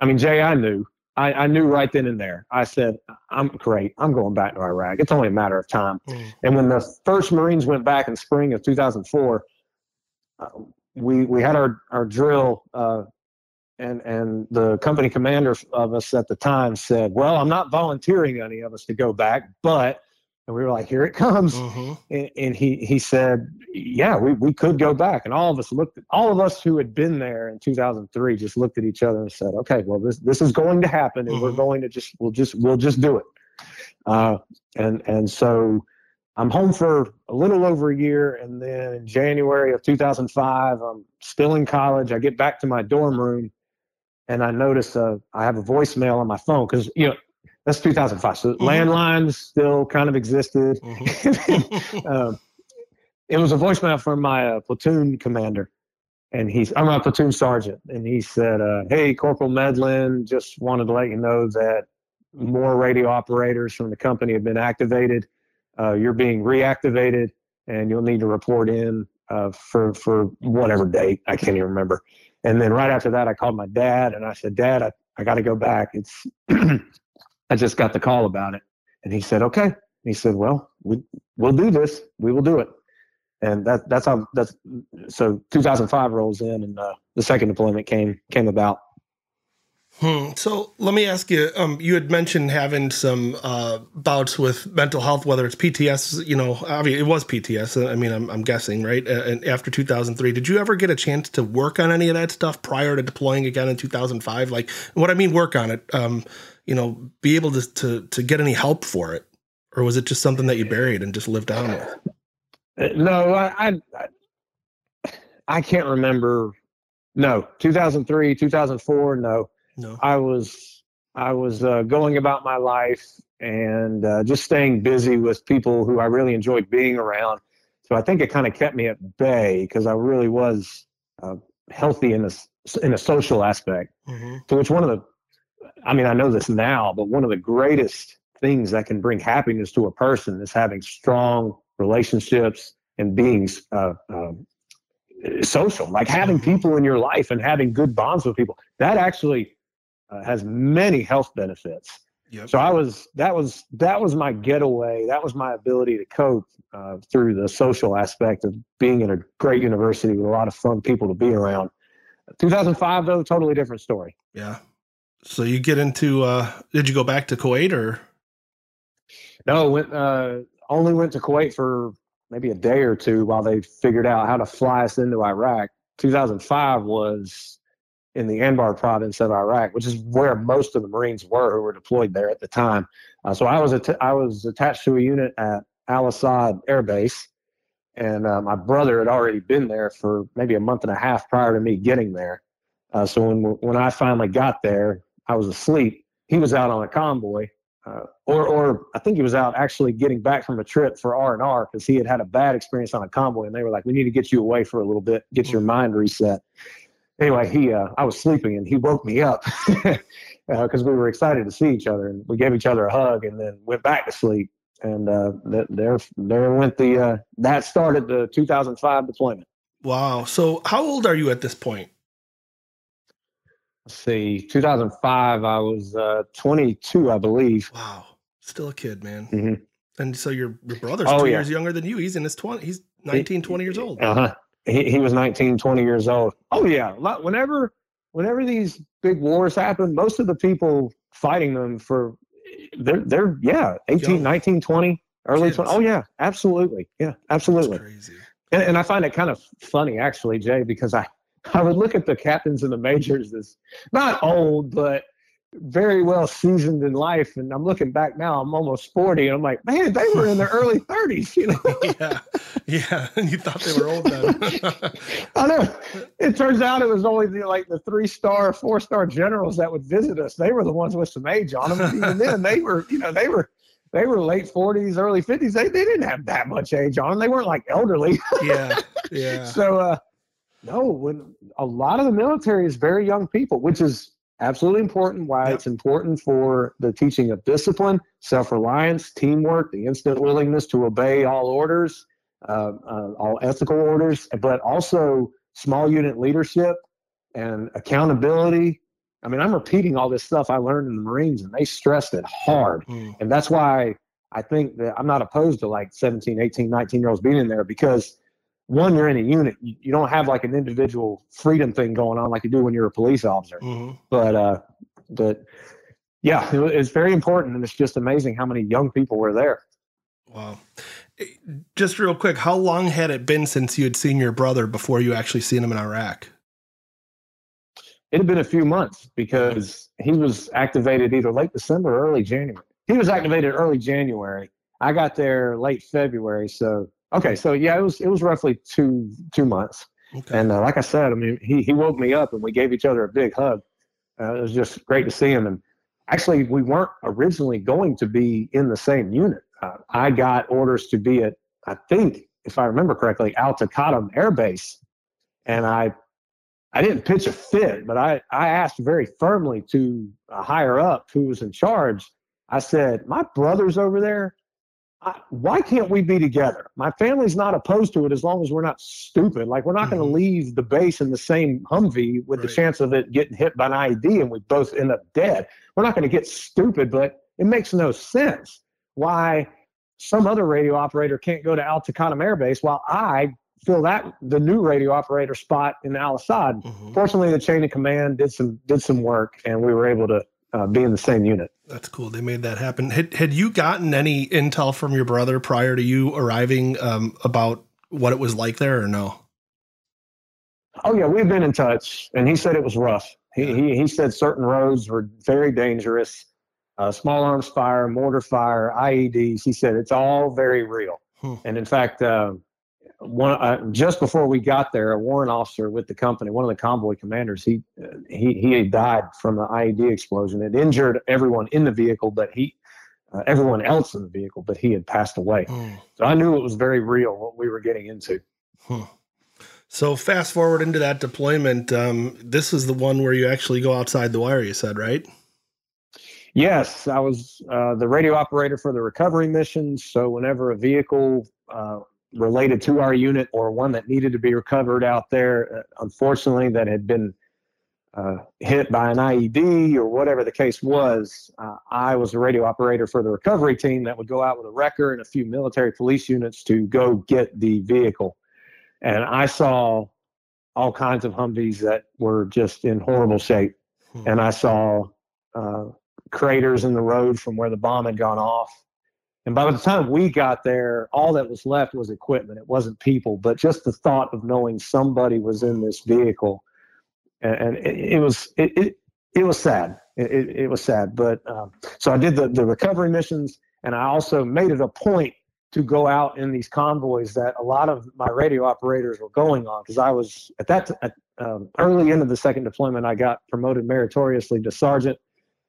I mean, Jay, I knew. I, I, knew right then and there. I said, I'm great. I'm going back to Iraq. It's only a matter of time. Mm. And when the first Marines went back in spring of 2004, uh, we we had our our drill, uh, and and the company commander of us at the time said, "Well, I'm not volunteering any of us to go back, but And we were like, here it comes. Mm-hmm. And, and he, he said, yeah, we, we could go back. And all of us looked, at, all of us who had been there in 2003 just looked at each other and said, okay, well, this, this is going to happen and we're Mhm. going to just, we'll just, we'll just do it. Uh, and, and so I'm home for a little over a year. And then in January of 2005, I'm still in college. I get back to my dorm room and I notice uh, I have a voicemail on my phone because, you know, that's 2005. So landlines still kind of existed. Mm-hmm. *laughs* um, it was a voicemail from my uh, platoon commander, and he's I'm a platoon sergeant, and he said, uh, "Hey, Corporal Medlin, just wanted to let you know that more radio operators from the company have been activated. Uh, you're being reactivated, and you'll need to report in uh, for for whatever date I can't even remember." And then right after that, I called my dad, and I said, "Dad, I, I got to go back. It's *clears throat* I just got the call about it." And he said, "Okay." He said, "Well, we, we'll do this. We will do it." And that that's how that's so 2005 rolls in, and uh, the second deployment came came about. Hmm. So let me ask you. Um, you had mentioned having some uh, bouts with mental health, whether it's PTS. You know, obviously it was PTS. I mean, I'm, I'm guessing, right? Uh, And after 2003, did you ever get a chance to work on any of that stuff prior to deploying again in 2005? Like, what I mean, work on it. Um, you know, be able to to to get any help for it, or was it just something that you buried and just lived on with? Uh, No, I, I I- can't remember. No, 2003, 2004. No, No. I was I was uh, going about my life and uh, just staying busy with people who I really enjoyed being around. So I think it kind of kept me at bay because I really was uh, healthy in a in a social aspect. Mm-hmm. To which one of the, I mean, I know this now, but one of the greatest things that can bring happiness to a person is having strong relationships and being uh, uh, social, like having people in your life and having good bonds with people. That actually uh, has many health benefits. Yep. So I was that was that was my getaway. That was my ability to cope uh, through the social aspect of being in a great university with a lot of fun people to be around. 2005 though, totally different story. Yeah. So you get into. uh Did you go back to Kuwait or? No, went uh, only went to Kuwait for maybe a day or two while they figured out how to fly us into Iraq. 2005 was in the Anbar province of Iraq, which is where most of the Marines were who were deployed there at the time. Uh, so I was att- I was attached to a unit at Al Asad Air Base, and uh, my brother had already been there for maybe a month and a half prior to me getting there. Uh, so when when I finally got there, I was asleep. He was out on a convoy, uh, or or I think he was out actually getting back from a trip for R and R because he had had a bad experience on a convoy, and they were like, "We need to get you away for a little bit, get your mind reset." Anyway, he uh, I was sleeping, and he woke me up *laughs* because we were excited to see each other, and we gave each other a hug, and then went back to sleep. And uh, th- there there went the uh, that started the 2005 deployment. Wow. So how old are you at this point? Let's see, 2005, I was uh, 22, I believe. Wow. Still a kid, man. Mhm. And so your your brother's Oh, two yeah. years younger than you. He's in his 20. He's 19, 20 years old. Uh-huh. He, he was 19, 20 years old. Oh yeah. Whenever whenever these big wars happen, most of the people fighting them for they're they're yeah, 18, Young. 19, 20, early Kids. 20. Oh yeah, absolutely. Yeah, That's absolutely. crazy. And, and I find it kind of funny actually, Jay, because I I would look at the captains and the majors as not old, but very well seasoned in life. And I'm looking back now, I'm almost 40, and I'm like, man, they were in their *laughs* early 30s, you know. yeah. Yeah. *laughs* And you thought they were old then. *laughs* I know. It turns out it was only the, like the three star, four star generals that would visit us. They were the ones with some age on them. And even then, they were, you know, they were, they were late forties, early fifties. They, they didn't have that much age on them. They weren't like elderly. yeah. Yeah. So, uh, no, when a lot of the military is very young people, which is absolutely important. Why Yep. it's important for the teaching of discipline, self reliance, teamwork, the instant willingness to obey all orders, uh, uh, all ethical orders, but also small unit leadership and accountability. I mean, I'm repeating all this stuff I learned in the Marines, and they stressed it hard. Mm. And that's why I think that I'm not opposed to like 17, 18, 19 year olds being in there because one, you're in a unit. You, you don't have like an individual freedom thing going on like you do when you're a police officer. Mhm. But, uh, but yeah, it, it's very important. And it's just amazing how many young people were there. Wow. Just real quick, how long had it been since you had seen your brother before you actually seen him in Iraq? It had been a few months because he was activated either late December or early January. He was activated early January. I got there late February. So okay, so yeah, it was it was roughly two two months. Okay. And uh, like I said, I mean, he he woke me up and we gave each other a big hug. Uh, it was just great to see him. And actually, we weren't originally going to be in the same unit. Uh, I got orders to be at, I think, if I remember correctly, Al Taqaddum Air Base, and I, I didn't pitch a fit, but I, I asked very firmly to a higher up who was in charge. I said, "My brother's over there. I, why can't we be together? My family's not opposed to it as long as we're not stupid. Like we're not mm-hmm. going to leave the base in the same Humvee with right. the chance of it getting hit by an IED and we both end up dead. We're not going to get stupid, but it makes no sense why some other radio operator can't go to Al Air Base while I fill that the new radio operator spot in Al Asad. Mm-hmm. Fortunately, the chain of command did some did some work, and we were able to uh, be in the same unit. That's cool. They made that happen. Had had you gotten any intel from your brother prior to you arriving um, about what it was like there, or no? Oh yeah, we've been in touch, and he said it was rough. He he, he said certain roads were very dangerous uh, small arms fire, mortar fire, IEDs. He said it's all very real. Hmm. And in fact, uh, one uh, just before we got there, a warrant officer with the company, one of the convoy commanders, he uh, he he died from the IED explosion. It injured everyone in the vehicle, but he uh, everyone else in the vehicle, but he had passed away. Hmm. So I knew it was very real what we were getting into. Hmm. So fast forward into that deployment. Um, this is the one where you actually go outside the wire. You said right? Yes, I was uh, the radio operator for the recovery missions. So whenever a vehicle uh, related to our unit or one that needed to be recovered out there, uh, unfortunately, that had been uh, hit by an IED or whatever the case was, uh, I was the radio operator for the recovery team that would go out with a wrecker and a few military police units to go get the vehicle. And I saw all kinds of Humvees that were just in horrible shape. Hmm. And I saw uh, craters in the road from where the bomb had gone off. And by the time we got there, all that was left was equipment. It wasn't people, but just the thought of knowing somebody was in this vehicle, and, and it, it, was it, it, it was sad. It, it, was sad. But um, so I did the the recovery missions, and I also made it a point to go out in these convoys that a lot of my radio operators were going on because I was at that at, um, early the second deployment. I got promoted meritoriously to sergeant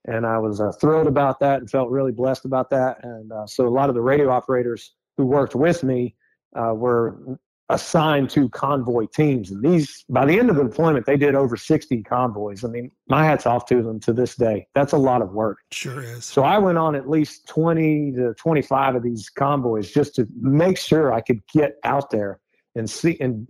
and I was uh, thrilled about that and felt really blessed about that. And uh, so a lot of the radio operators who worked with me uh, were assigned to convoy teams. And these, by the end of the deployment, they did over 60 convoys. I mean, my hat's off to them to this day. That's a lot of work. Sure is. So I went on at least 20 to 25 of these convoys just to make sure I could get out there and see and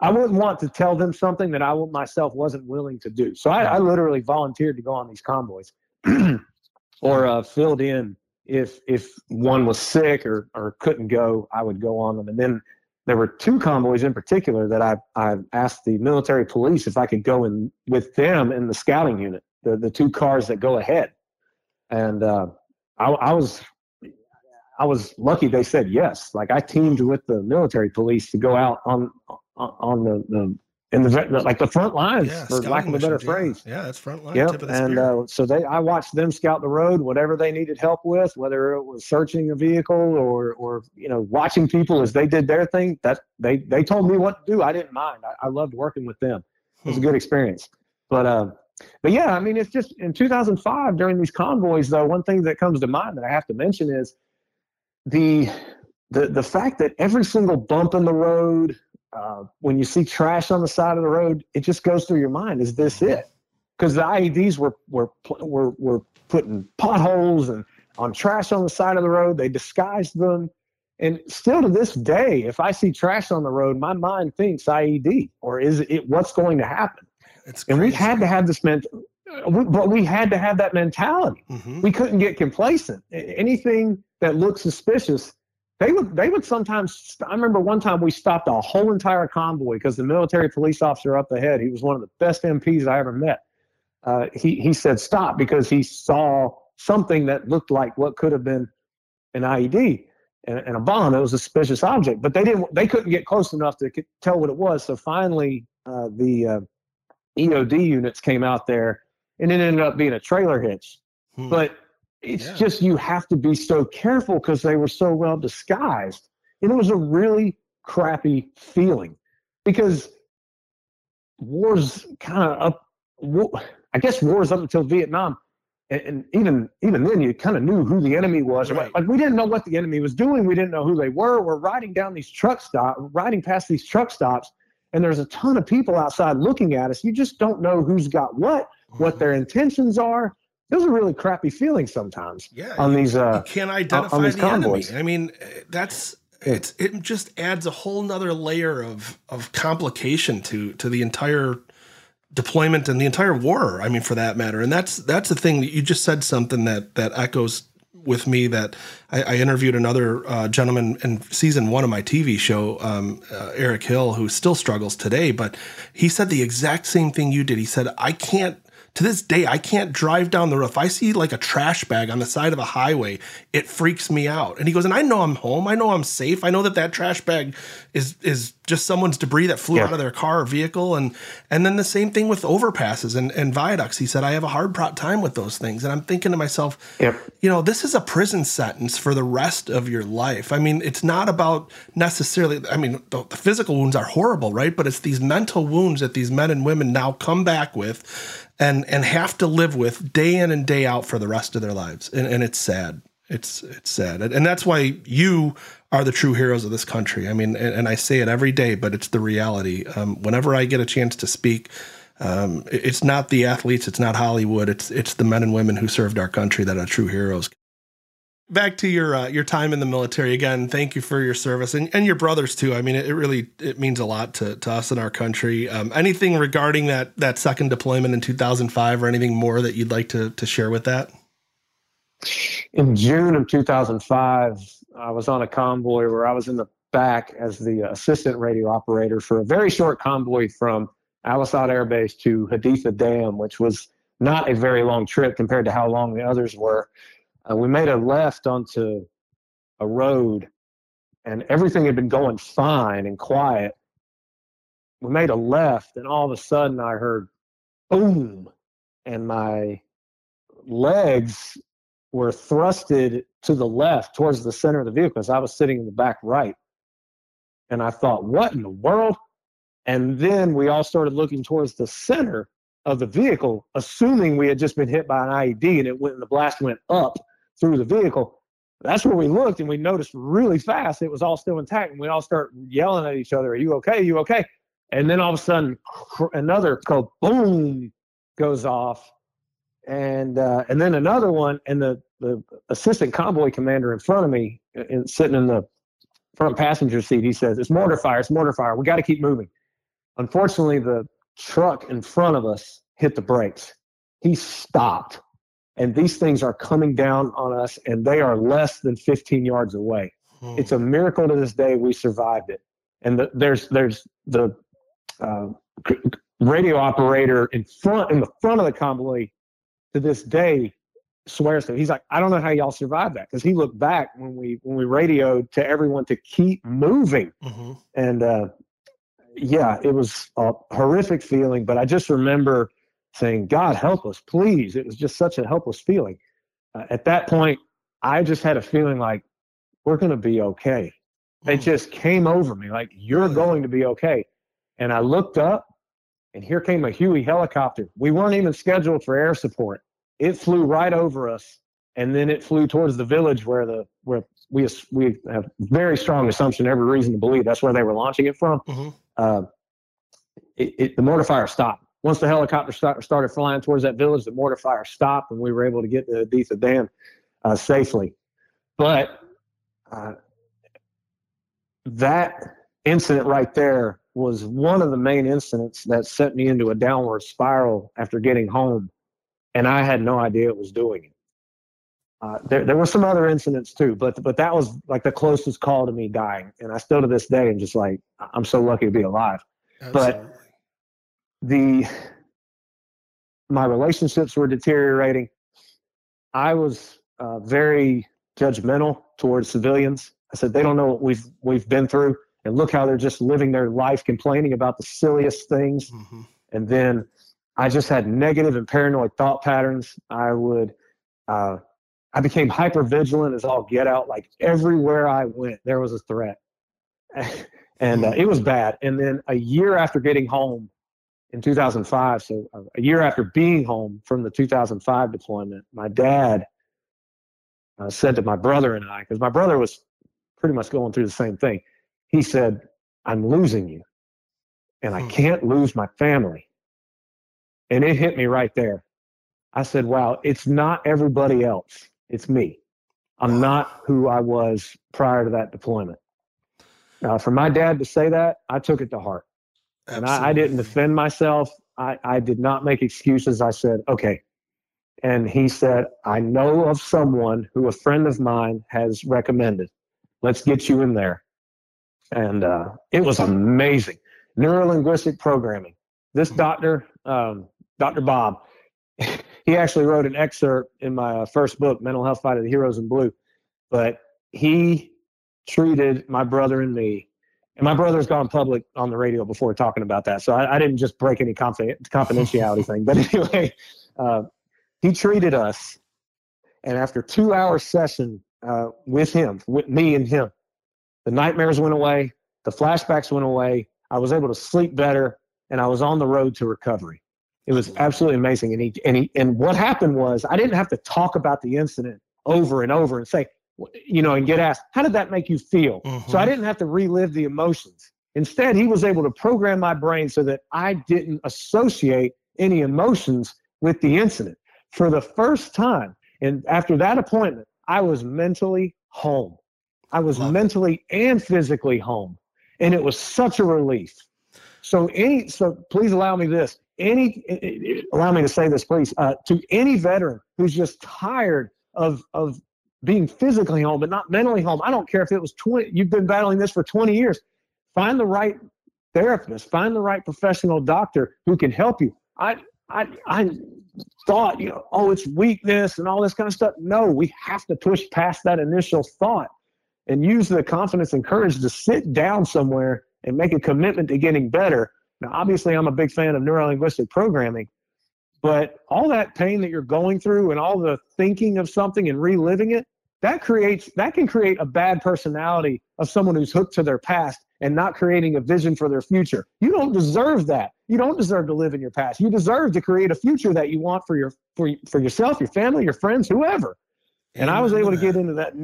I wouldn't want to tell them something that I myself wasn't willing to do. So I, I literally volunteered to go on these convoys, *clears throat* or uh, filled in if if one was sick or or couldn't go. I would go on them, and then there were two convoys in particular that I I asked the military police if I could go in with them in the scouting unit, the the two cars that go ahead, and uh, I, I was I was lucky they said yes. Like I teamed with the military police to go out on on the, the in the, like the front lines yeah, for lack of a better phrase. Yeah, that's front line. Yep. and uh, so they, I watched them scout the road, whatever they needed help with, whether it was searching a vehicle or, or you know, watching people as they did their thing. That they, they told me what to do. I didn't mind. I, I loved working with them. It was a hmm. good experience. But, uh, but yeah, I mean, it's just in 2005 during these convoys, though. One thing that comes to mind that I have to mention is the the the fact that every single bump in the road, uh, when you see trash on the side of the road, it just goes through your mind: Is this it? Because the IEDs were were were were putting potholes and on trash on the side of the road. They disguised them, and still to this day, if I see trash on the road, my mind thinks IED or is it what's going to happen? It's and we had to have this mental, but we had to have that mentality. Mm-hmm. We couldn't get complacent. Anything that looked suspicious, they would they would sometimes i remember one time we stopped a whole entire convoy because the military police officer up ahead he was one of the best mps i ever met uh, he, he said stop because he saw something that looked like what could have been an ied and, and a bomb. It was a suspicious object, but they didn't. They couldn't get close enough to tell what it was. So finally, uh, the uh, EOD units came out there, and it ended up being a trailer hitch. Hmm. But it's yeah. just you have to be so careful because they were so well disguised, and it was a really crappy feeling because wars kind of up. I guess wars up until Vietnam and, and even even then you kind of knew who the enemy was. Right. Like we didn't know what the enemy was doing. We didn't know who they were. We're riding down these truck stops, riding past these truck stops, and there's a ton of people outside looking at us. You just don't know who's got what, what mm-hmm. their intentions are. It was a really crappy feeling sometimes. Yeah, on these uh, you can't identify the convoys. enemy. I mean, that's it's it just adds a whole nother layer of of complication to to the entire deployment and the entire war. I mean, for that matter. And that's that's the thing that you just said something that that echoes with me that I, I interviewed another uh, gentleman in season one of my TV show, um, uh, Eric Hill, who still struggles today. But he said the exact same thing you did. He said, "I can't." To this day, I can't drive down the road. If I see like a trash bag on the side of a highway, it freaks me out. And he goes, and I know I'm home. I know I'm safe. I know that that trash bag is is just someone's debris that flew yeah. out of their car or vehicle. And and then the same thing with overpasses and, and viaducts. He said, I have a hard time with those things. And I'm thinking to myself, yep. you know, this is a prison sentence for the rest of your life. I mean, it's not about necessarily, I mean, the, the physical wounds are horrible, right? But it's these mental wounds that these men and women now come back with and and have to live with day in and day out for the rest of their lives. And, and it's sad. It's it's sad, and that's why you are the true heroes of this country. I mean, and, and I say it every day, but it's the reality. Um, whenever I get a chance to speak, um, it's not the athletes, it's not Hollywood, it's it's the men and women who served our country that are true heroes back to your uh, your time in the military again. Thank you for your service and, and your brothers too. I mean, it, it really it means a lot to, to us in our country. Um, anything regarding that that second deployment in 2005 or anything more that you'd like to to share with that? In June of 2005, I was on a convoy where I was in the back as the assistant radio operator for a very short convoy from Al Asad Air Base to Haditha Dam, which was not a very long trip compared to how long the others were. Uh, we made a left onto a road, and everything had been going fine and quiet. We made a left, and all of a sudden I heard boom, and my legs were thrusted to the left towards the center of the vehicle as I was sitting in the back right. And I thought, what in the world? And then we all started looking towards the center of the vehicle, assuming we had just been hit by an IED and it went and the blast went up through the vehicle. That's where we looked and we noticed really fast it was all still intact. And we all start yelling at each other, Are you okay? Are you okay? And then all of a sudden, another boom goes off. And uh, and then another one, and the, the assistant convoy commander in front of me, in, sitting in the front passenger seat, he says, It's mortar fire, it's mortar fire. We got to keep moving. Unfortunately, the truck in front of us hit the brakes. He stopped and these things are coming down on us and they are less than 15 yards away hmm. it's a miracle to this day we survived it and the, there's there's the uh, radio operator in front in the front of the convoy to this day swears to he's like i don't know how y'all survived that because he looked back when we when we radioed to everyone to keep moving mm-hmm. and uh, yeah it was a horrific feeling but i just remember saying, God, help us, please. It was just such a helpless feeling. Uh, at that point, I just had a feeling like, we're going to be okay. It hmm. just came over me like, you're going to be okay. And I looked up, and here came a Huey helicopter. We weren't even scheduled for air support. It flew right over us, and then it flew towards the village where the where we we have very strong assumption, every reason to believe that's where they were launching it from. Mm-hmm. Uh, it, it, the mortar fire stopped once the helicopter start, started flying towards that village, the mortar fire stopped, and we were able to get to Haditha Dam uh, safely. But uh, that incident right there was one of the main incidents that sent me into a downward spiral after getting home, and I had no idea it was doing it. Uh, there, there were some other incidents too, but but that was like the closest call to me dying, and I still to this day am just like I'm so lucky to be alive. Absolutely. But the my relationships were deteriorating. I was uh, very judgmental towards civilians. I said, they don't know what we've we've been through, and look how they're just living their life complaining about the silliest things. Mm-hmm. And then I just had negative and paranoid thought patterns. I would, uh, I became hyper vigilant as all get out. Like everywhere I went, there was a threat, *laughs* and uh, mm-hmm. it was bad. And then a year after getting home in 2005, so uh, a year after being home from the 2005 deployment, my dad uh, said to my brother and I, because my brother was pretty much going through the same thing. He said, I'm losing you, and I hmm. can't lose my family. And it hit me right there. I said, wow, it's not everybody else, it's me. I'm not who I was prior to that deployment. Uh, for my dad to say that, I took it to heart. Absolutely. And I, I, didn't defend myself. I, I did not make excuses. I said, okay, and he said, I know of someone who a friend of mine has recommended. Let's get you in there. And uh, it was amazing. Neurolinguistic programming. This hmm. doctor, um, Dr. Bob, *laughs* he actually wrote an excerpt in my uh, first book, Mental Health Fight of the Heroes in Blue. But he treated my brother and me, and my brother's gone public on the radio before talking about that. So I, I didn't just break any confidentiality thing. But *laughs* anyway, uh, he treated us, and after two hour session uh, with him, with me and him, the nightmares went away, the flashbacks went away. I was able to sleep better, and I was on the road to recovery. It was absolutely amazing. And he and he and what happened was I didn't have to talk about the incident over and over and say, you know, and get asked, how did that make you feel? Mm-hmm. So I didn't have to relive the emotions. Instead, he was able to program my brain so that I didn't associate any emotions with the incident for the first time. And after that appointment, I was mentally home. I was Love mentally it. and physically home. And it was such a relief. So any so please allow me this. Any allow me to say this, please. Uh, to any veteran who's just tired of of being physically home but not mentally home. I don't care if it was 20 you've been battling this for 20 years. Find the right therapist, find the right professional doctor who can help you. I I I thought, you know, oh, it's weakness and all this kind of stuff. No, we have to push past that initial thought and use the confidence and courage to sit down somewhere and make a commitment to getting better. Now, obviously, I'm a big fan of neurolinguistic programming, but all that pain that you're going through and all the thinking of something and reliving it, that creates that can create a bad personality of someone who's hooked to their past and not creating a vision for their future. You don't deserve that. You don't deserve to live in your past. You deserve to create a future that you want for your for for yourself, your family, your friends, whoever. And I was able to get into that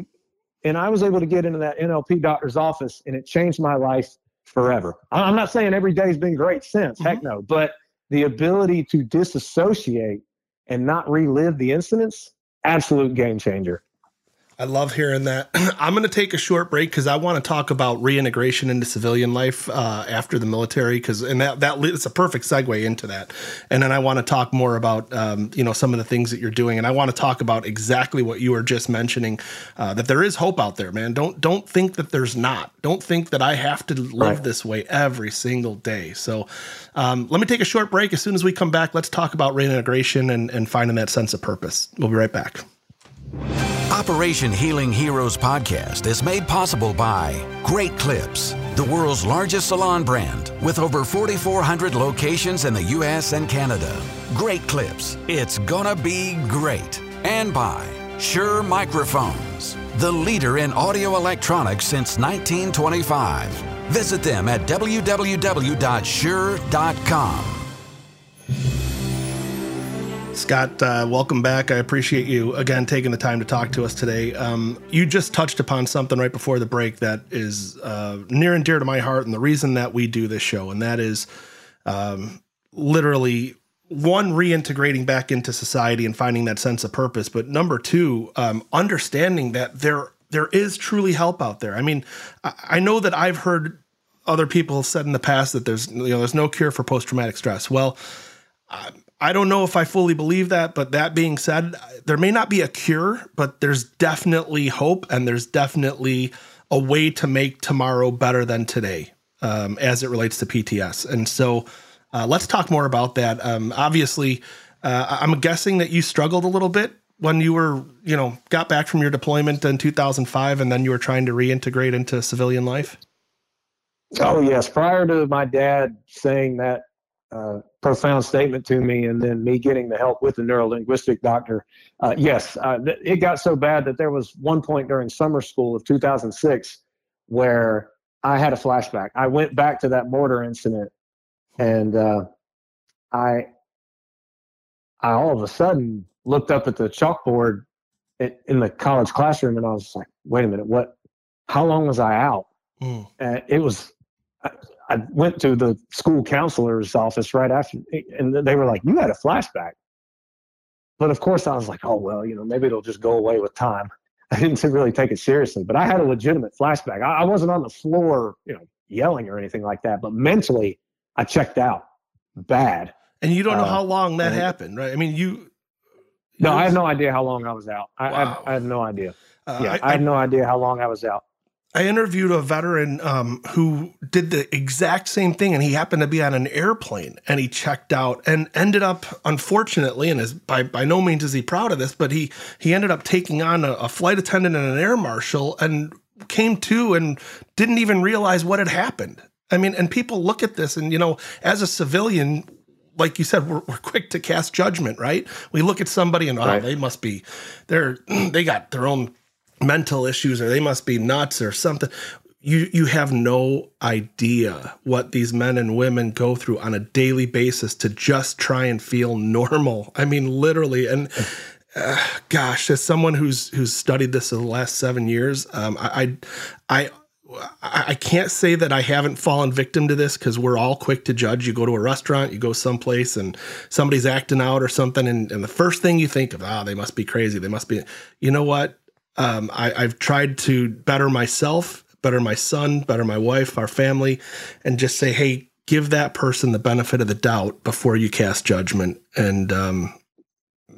and I was able to get into that NLP doctor's office and it changed my life forever. I'm not saying every day's been great since, mm-hmm. heck no, but the ability to disassociate and not relive the incidents, absolute game changer. I love hearing that. *clears throat* I'm going to take a short break because I want to talk about reintegration into civilian life uh, after the military. Because and that that it's a perfect segue into that. And then I want to talk more about um, you know some of the things that you're doing, and I want to talk about exactly what you were just mentioning. Uh, that there is hope out there, man. Don't don't think that there's not. Don't think that I have to live right. this way every single day. So um, let me take a short break. As soon as we come back, let's talk about reintegration and, and finding that sense of purpose. We'll be right back. Operation Healing Heroes podcast is made possible by Great Clips, the world's largest salon brand with over 4,400 locations in the U.S. and Canada. Great Clips, it's gonna be great. And by Shure Microphones, the leader in audio electronics since 1925. Visit them at www.shure.com. Scott, uh, welcome back. I appreciate you again taking the time to talk to us today. Um, you just touched upon something right before the break that is uh, near and dear to my heart, and the reason that we do this show, and that is um, literally one reintegrating back into society and finding that sense of purpose, but number two, um, understanding that there there is truly help out there. I mean, I, I know that I've heard other people said in the past that there's you know there's no cure for post traumatic stress. Well. I don't know if I fully believe that, but that being said, there may not be a cure, but there's definitely hope and there's definitely a way to make tomorrow better than today um, as it relates to PTS. And so uh, let's talk more about that. Um, obviously, uh, I'm guessing that you struggled a little bit when you were, you know, got back from your deployment in 2005 and then you were trying to reintegrate into civilian life? Oh, yes. Prior to my dad saying that uh, profound statement to me and then me getting the help with the neurolinguistic doctor, uh, yes, uh, th- it got so bad that there was one point during summer school of 2006 where I had a flashback. I went back to that mortar incident and uh, I, I all of a sudden looked up at the chalkboard in the college classroom and I was like, wait a minute, what, how long was I out? Mm. It was, I, I, went to the school counselor's office right after, and they were like, you had a flashback. But of course, I was like, oh, well, you know, maybe it'll just go away with time. *laughs* I didn't really take it seriously, but I had a legitimate flashback. I, I wasn't on the floor, you know, yelling or anything like that, but mentally, I checked out bad. And you don't know uh, how long that happened, right? I mean, you no, I have no idea how long I was out. I, wow. I, I have no idea. Uh, yeah, I, I, have no idea how long I was out. I interviewed a veteran um, who did the exact same thing, and he happened to be on an airplane, and he checked out and ended up, unfortunately, and is by by no means is he proud of this, but he he ended up taking on a, a flight attendant and an air marshal, and came to and didn't even realize what had happened. I mean, and people look at this, and you know, as a civilian, like you said, we're, we're quick to cast judgment, right? We look at somebody and oh, right. they must be, they're *clears throat* they got their own mental issues, or they must be nuts, or something. You you have no idea what these men and women go through on a daily basis to just try and feel normal. I mean, literally, and. Uh, gosh, as someone who's who's studied this in the last seven years, um, I, I, I I can't say that I haven't fallen victim to this because we're all quick to judge. You go to a restaurant, you go someplace, and somebody's acting out or something, and, and the first thing you think of, ah, oh, they must be crazy. They must be. You know what? Um, I, I've tried to better myself, better my son, better my wife, our family, and just say, hey, give that person the benefit of the doubt before you cast judgment. And um,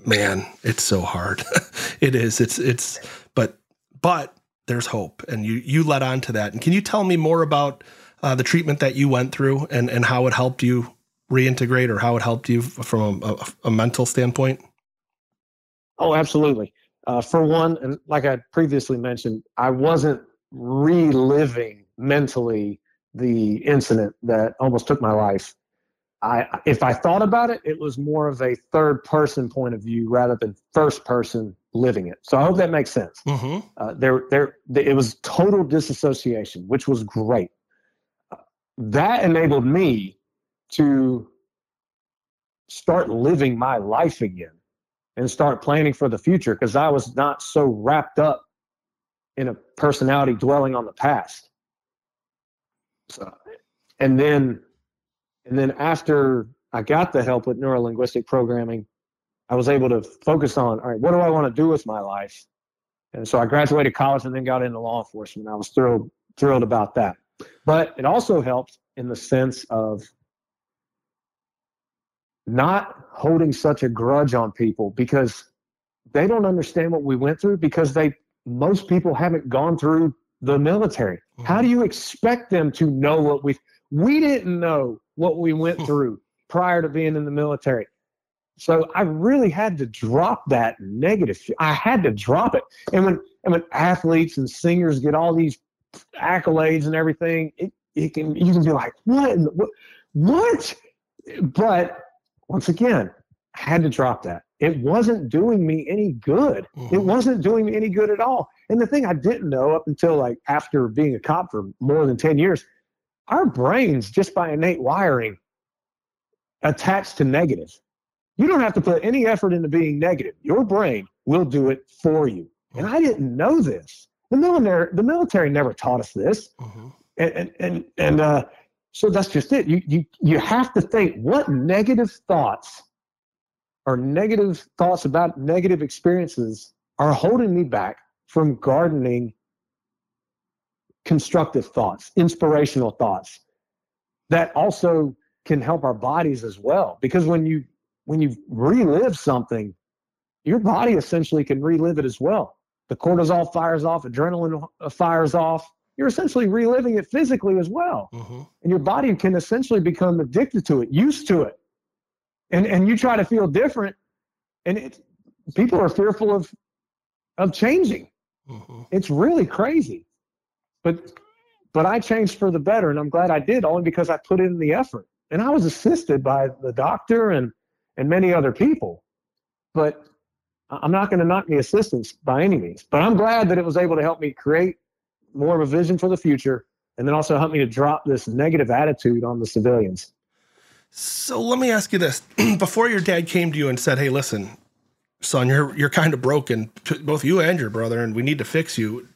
man, it's so hard. *laughs* it is. It's it's. But but there's hope, and you you led on to that. And can you tell me more about uh, the treatment that you went through and and how it helped you reintegrate, or how it helped you from a, a, a mental standpoint? Oh, absolutely. Uh, for one, and like I previously mentioned, I wasn't reliving mentally the incident that almost took my life. I, if I thought about it, it was more of a third person point of view rather than first person living it. So I hope that makes sense. Mm-hmm. Uh, there, there, it was total disassociation, which was great. That enabled me to start living my life again and start planning for the future because I was not so wrapped up in a personality dwelling on the past. So, and then, and then after I got the help with neurolinguistic programming, I was able to focus on, all right, what do I want to do with my life? And so I graduated college and then got into law enforcement. I was thrilled, thrilled about that. But it also helped in the sense of not holding such a grudge on people because they don't understand what we went through because they most people haven't gone through the military. How do mm. you expect them to know what we we didn't know what we went *laughs* through prior to being in the military. So I really had to drop that negative. I had to drop it. And when and when athletes and singers get all these accolades and everything, it, it can you can be like, what? What? What? But once again, I had to drop that. It wasn't doing me any good. Mm-hmm. It wasn't doing me any good at all. And the thing I didn't know up until like after being a cop for more than 10 years, our brains, just by innate wiring, attached to negative. You don't have to put any effort into being negative. Your brain will do it for you. And I didn't know this. The military, the military never taught us this. Mm-hmm. And and and, and uh, so that's just it. You you you have to think what negative thoughts or negative thoughts about negative experiences are holding me back from gardening constructive thoughts, inspirational thoughts that also can help our bodies as well. Because when you when you relive something, your body essentially can relive it as well. The cortisol fires off, adrenaline fires off. You're essentially reliving it physically as well. Mm-hmm. And your body can essentially become addicted to it, used to it. And, and you try to feel different. And it, people are fearful of of changing. Mm-hmm. It's really crazy. But but I changed for the better and I'm glad I did only because I put in the effort. And I was assisted by the doctor and and many other people. But I'm not going to knock the assistance by any means. But I'm glad that it was able to help me create more of a vision for the future and then also help me to drop this negative attitude on the civilians. So let me ask you this: *clears throat* Before your dad came to you and said, "Hey, listen, son, you're you're kind of broken, both you and your brother, and we need to fix you,"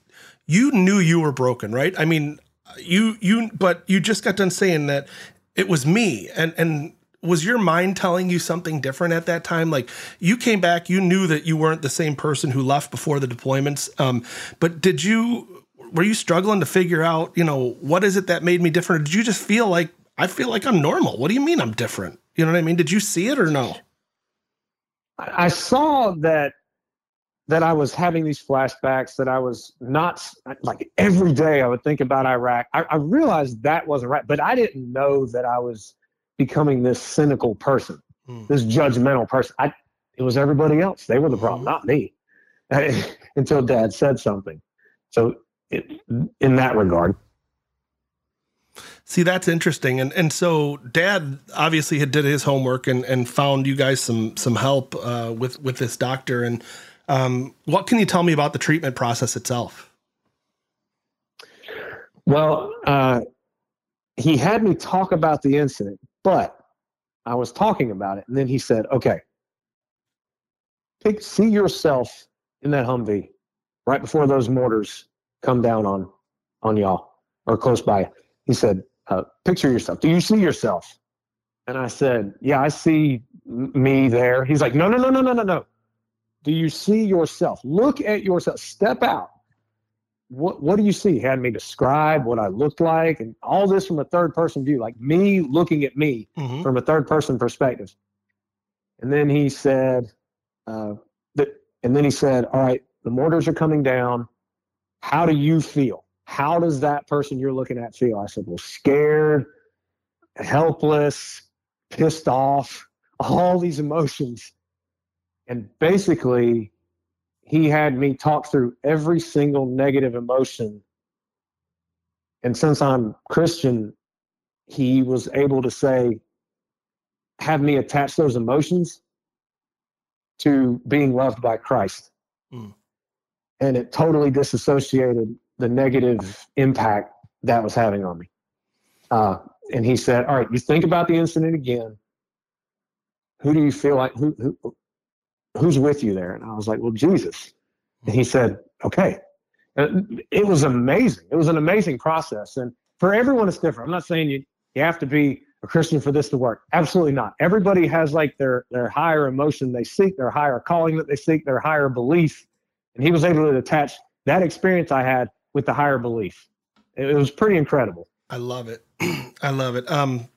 you knew you were broken, right? I mean, you you, but you just got done saying that it was me, and and was your mind telling you something different at that time? Like you came back, you knew that you weren't the same person who left before the deployments, um, but did you? Were you struggling to figure out, you know, what is it that made me different? did you just feel like I feel like I'm normal. What do you mean I'm different? You know what I mean? Did you see it or no? I saw that that I was having these flashbacks, that I was not like every day I would think about Iraq. I, I realized that wasn't right, but I didn't know that I was becoming this cynical person, hmm. this judgmental person. I, it was everybody else. They were the problem, hmm. not me. *laughs* Until Dad said something. So, it, in that regard. See, that's interesting. And and so dad obviously had did his homework and, and found you guys some some help uh, with with this doctor. And um, what can you tell me about the treatment process itself? Well, uh, he had me talk about the incident, but I was talking about it, and then he said, "Okay, pick, see yourself in that Humvee right before those mortars come down on on y'all or close by." He said, uh, picture yourself. Do you see yourself? And I said, yeah, I see me there. He's like, no, no, no, no, no, no, no. Do you see yourself? Look at yourself. Step out. What, what do you see? He had me describe what I looked like and all this from a third person view, like me looking at me mm-hmm. from a third person perspective. And then he said, uh, that, and then he said, all right, the mortars are coming down. How do you feel? how does that person you're looking at feel? I said, well, scared, helpless, pissed off, all these emotions. And basically, he had me talk through every single negative emotion. And since I'm Christian, he was able to say, have me attach those emotions to being loved by Christ. Mm. And it totally disassociated the negative impact that was having on me. Uh, and he said, "All right, you think about the incident again. Who do you feel like who, who who's with you there?" And I was like, "Well, Jesus." And he said, "Okay." It was amazing. It was an amazing process, and for everyone, it's different. I'm not saying you you have to be a Christian for this to work. Absolutely not. Everybody has like their their higher emotion they seek, their higher calling that they seek, their higher belief. And he was able to attach that experience I had with the higher belief. It, was pretty incredible. I love it. *clears throat* I love it. Um,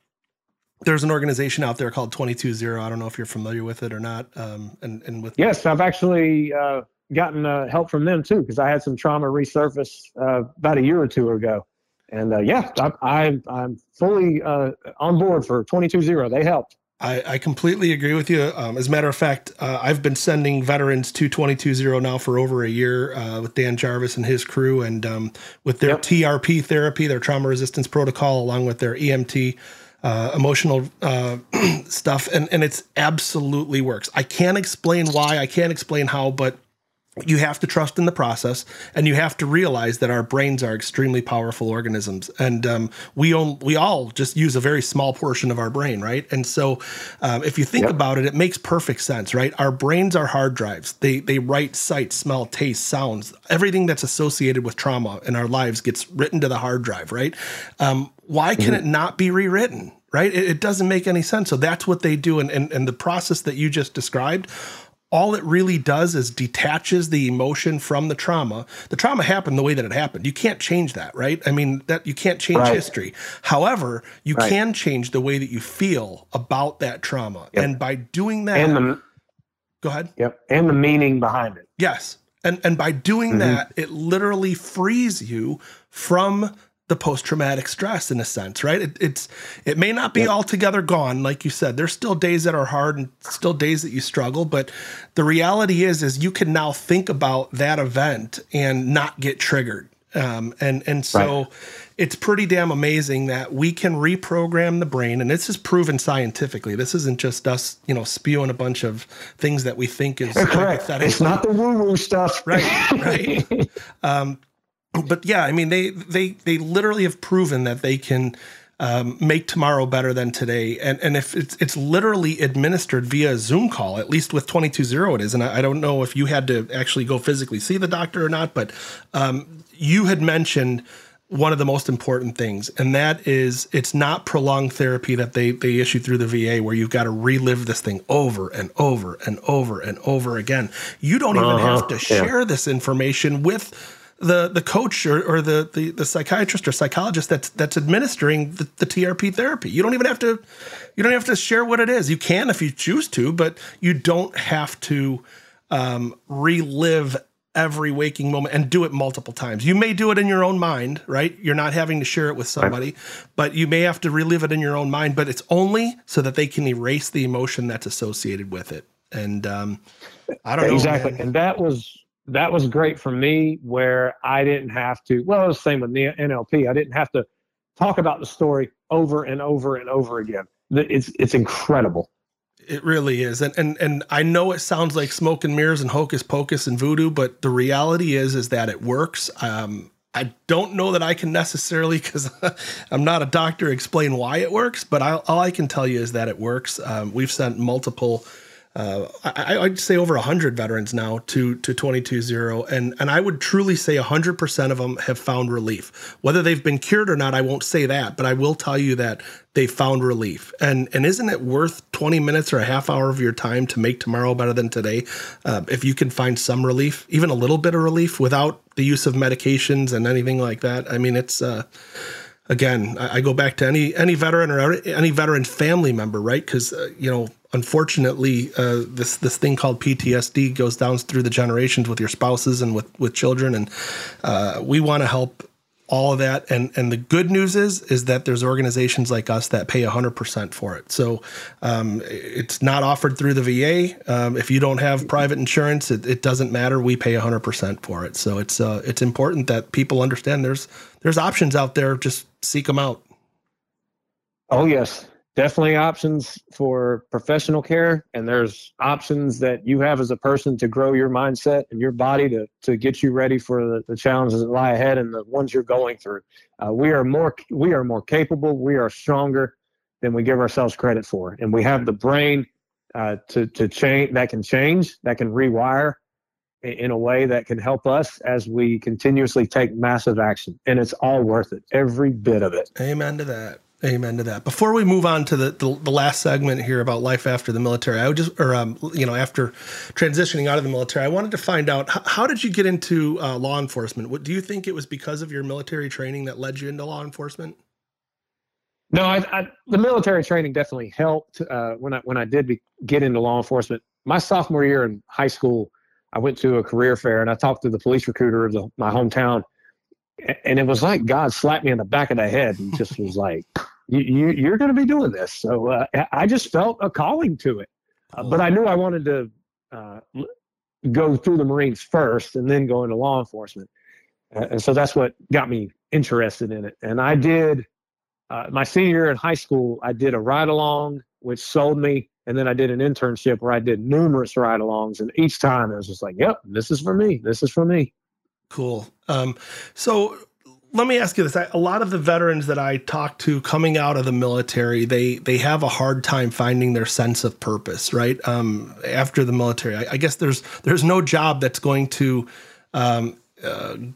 there's an organization out there called 22Zero. I don't know if you're familiar with it or not. Um, and, and with yes, I've actually uh, gotten uh, help from them too because I had some trauma resurface uh, about a year or two ago. And uh, yeah, I, am fully uh, on board for 22Zero. They helped. I, I completely agree with you. Um, as a matter of fact, uh, I've been sending veterans to 22Zero now for over a year uh, with Dan Jarvis and his crew, and um, with their yep. TRP therapy, their trauma resiliency protocol, along with their EMT. Uh, emotional uh, *clears throat* stuff, and and it's absolutely works. I can't explain why, I can't explain how, but you have to trust in the process and you have to realize that our brains are extremely powerful organisms. And um, we own, we all just use a very small portion of our brain right? And so um, if you think yep. about it it makes perfect sense right? Our brains are hard drives. They they write sight smell taste sounds. Everything that's associated with trauma in our lives gets written to the hard drive right? Um, why can mm-hmm. it not be rewritten right? It, it, doesn't make any sense. So that's what they do and, and and the process that you just described all it really does is detaches the emotion from the trauma. The trauma happened the way that it happened. You can't change that, right? I mean, that you can't change right. history. However, you right. can change the way that you feel about that trauma. Yep. And by doing that, and the, go ahead. Yep. And the meaning behind it. Yes. And and by doing mm-hmm. that, it literally frees you from the post traumatic stress in a sense, right? It, it's it may not be yep. altogether gone, like you said. There's still days that are hard and still days that you struggle, but the reality is is you can now think about that event and not get triggered. Um, and and so right. it's pretty damn amazing that we can reprogram the brain, and this is proven scientifically. This isn't just us, you know, spewing a bunch of things that we think is correct. It's not the woo woo stuff, right? Right. *laughs* um, but yeah, I mean, they they they literally have proven that they can um, make tomorrow better than today. And and if it's it's literally administered via Zoom call, at least with 22Zero it is. And I, I, don't know if you had to actually go physically see the doctor or not, but um, you had mentioned one of the most important things, and that is it's not prolonged therapy that they they issue through the VA where you've got to relive this thing over and over and over and over again. You don't even uh-huh. have to share yeah. this information with the the coach or, or the, the, the psychiatrist or psychologist that's that's administering the, the TRP therapy. You don't even have to you don't have to share what it is. You can if you choose to, but you don't have to um, relive every waking moment and do it multiple times. You may do it in your own mind, right? You're not having to share it with somebody, right. but you may have to relive it in your own mind. But it's only so that they can erase the emotion that's associated with it. And um, I don't exactly. know exactly. And that was that was great for me where I didn't have to, well, it was the same with NLP. I didn't have to talk about the story over and over and over again. It's, it's incredible. It really is. And, and, and I know it sounds like smoke and mirrors and hocus pocus and voodoo, but the reality is, is that it works. Um, I don't know that I can necessarily, because *laughs* I'm not a doctor, explain why it works, but I, all I can tell you is that it works. Um, we've sent multiple uh, I, would say over 100 veterans now to to 22Zero and and I would truly say 100% of them have found relief. Whether they've been cured or not I won't say that but I will tell you that they found relief. And and isn't it worth 20 minutes or a half hour of your time to make tomorrow better than today? Uh, if you can find some relief even a little bit of relief without the use of medications and anything like that I mean it's uh again, I, go back to any any veteran or any veteran family member, right? Because uh, you know unfortunately, uh, this this thing called PTSD goes down through the generations with your spouses and with with children, and uh, we want to help all of that. And and the good news is is that there's organizations like us that pay 100% for it. So um, it's not offered through the VA. Um, if you don't have private insurance, it, it doesn't matter. We pay 100% for it. So it's uh, it's important that people understand there's there's options out there. Just seek them out. Oh yes, definitely options for professional care. And there's options that you have as a person to grow your mindset and your body to, to get you ready for the, the challenges that lie ahead and the ones you're going through. Uh, we are more we are more capable. We are stronger than we give ourselves credit for. And we have the brain uh, to, to change that can change that can rewire in a way that can help us as we continuously take massive action and it's all worth it every bit of it amen to that Amen to that. Before we move on to the, the, the, last segment here about life after the military, I would just, or um, you know, after transitioning out of the military, I wanted to find out how, how did you get into uh, law enforcement? What do you think it was because of your military training that led you into law enforcement? No, I, I, the military training definitely helped uh, when I when I did be, get into law enforcement. My sophomore year in high school, I went to a career fair and I talked to the police recruiter of the, my hometown, and it was like God slapped me in the back of the head and just was *laughs* like you, you are going to be doing this. So uh, I just felt a calling to it, uh, but I knew I wanted to uh, go through the Marines first and then go into law enforcement. and so that's what got me interested in it. And I did uh, my senior year in high school. I did a ride along, which sold me. And then I did an internship where I did numerous ride alongs. And each time I was just like, yep, this is for me. This is for me. Cool. Um, so let me ask you this: a lot of the veterans that I talk to coming out of the military, they they have a hard time finding their sense of purpose. Right um, after the military, I, I, guess there's there's no job that's going to um,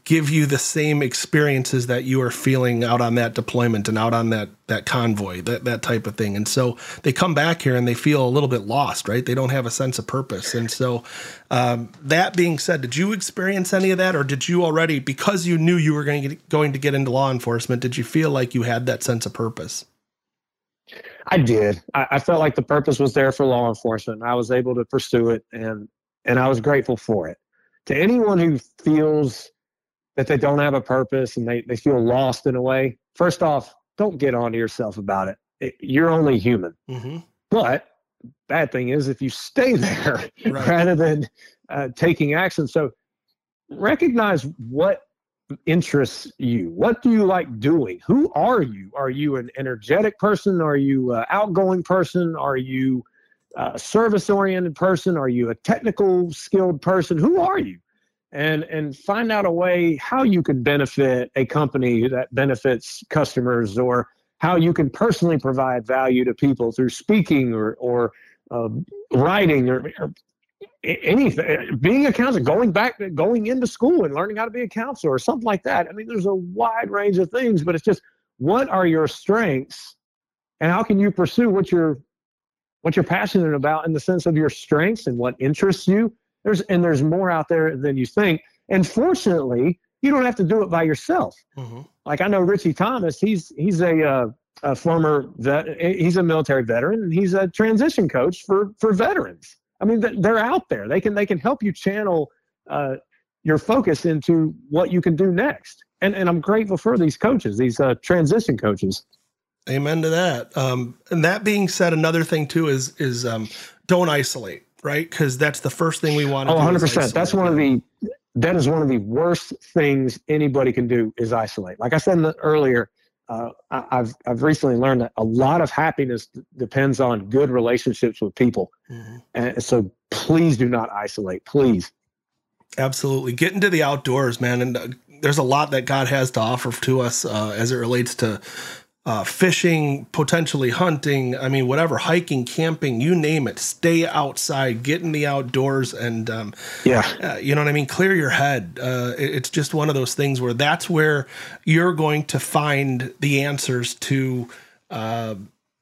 give you the same experiences that you are feeling out on that deployment and out on that that convoy, that that type of thing. And so they come back here and they feel a little bit lost, right? They don't have a sense of purpose. And so, um, that being said, did you experience any of that, or did you already, because you knew you were going to get, going to get into law enforcement, did you feel like you had that sense of purpose? I did. I, I felt like the purpose was there for law enforcement. I was able to pursue it, and and I was grateful for it to anyone who feels that they don't have a purpose and they, they feel lost in a way, first off, don't get on to yourself about it. it you're only human. Mm-hmm. But bad thing is if you stay *laughs* there right. rather than uh, taking action. So recognize what interests you. What do you like doing? Who are you? Are you an energetic person? Are you an outgoing person? Are you a service oriented person? Are you a technical skilled person? Who are you? and and find out a way how you can benefit a company that benefits customers or how you can personally provide value to people through speaking or or uh, writing or, or, anything being a counselor going back going into school and learning how to be a counselor or something like that i mean there's a wide range of things but it's just what are your strengths and how can you pursue what you're what you're passionate about in the sense of your strengths and what interests you there's and there's more out there than you think. And fortunately, you don't have to do it by yourself. Mm-hmm. Like I know Richie Thomas, he's he's a, uh, a former vet, he's a military veteran, and he's a transition coach for for veterans. I mean, they're out there. They can they can help you channel uh, your focus into what you can do next. And and I'm grateful for these coaches, these uh, transition coaches. Amen to that. Um, and that being said, another thing too is is um, don't isolate right? Because that's the first thing we want to oh, 100%. That's one of the that is one of the worst things anybody can do is isolate. Like I said earlier, uh, I've I've recently learned that a lot of happiness d- depends on good relationships with people, mm-hmm. and so please do not isolate. Please. Absolutely, get into the outdoors, man. And uh, there's a lot that God has to offer to us uh, as it relates to uh, fishing, potentially hunting. I mean, whatever, hiking, camping, you name it. Stay outside, get in the outdoors, and um, yeah, uh, you know what I mean. Clear your head. Uh, it, it's just one of those things where that's where you're going to find the answers to uh,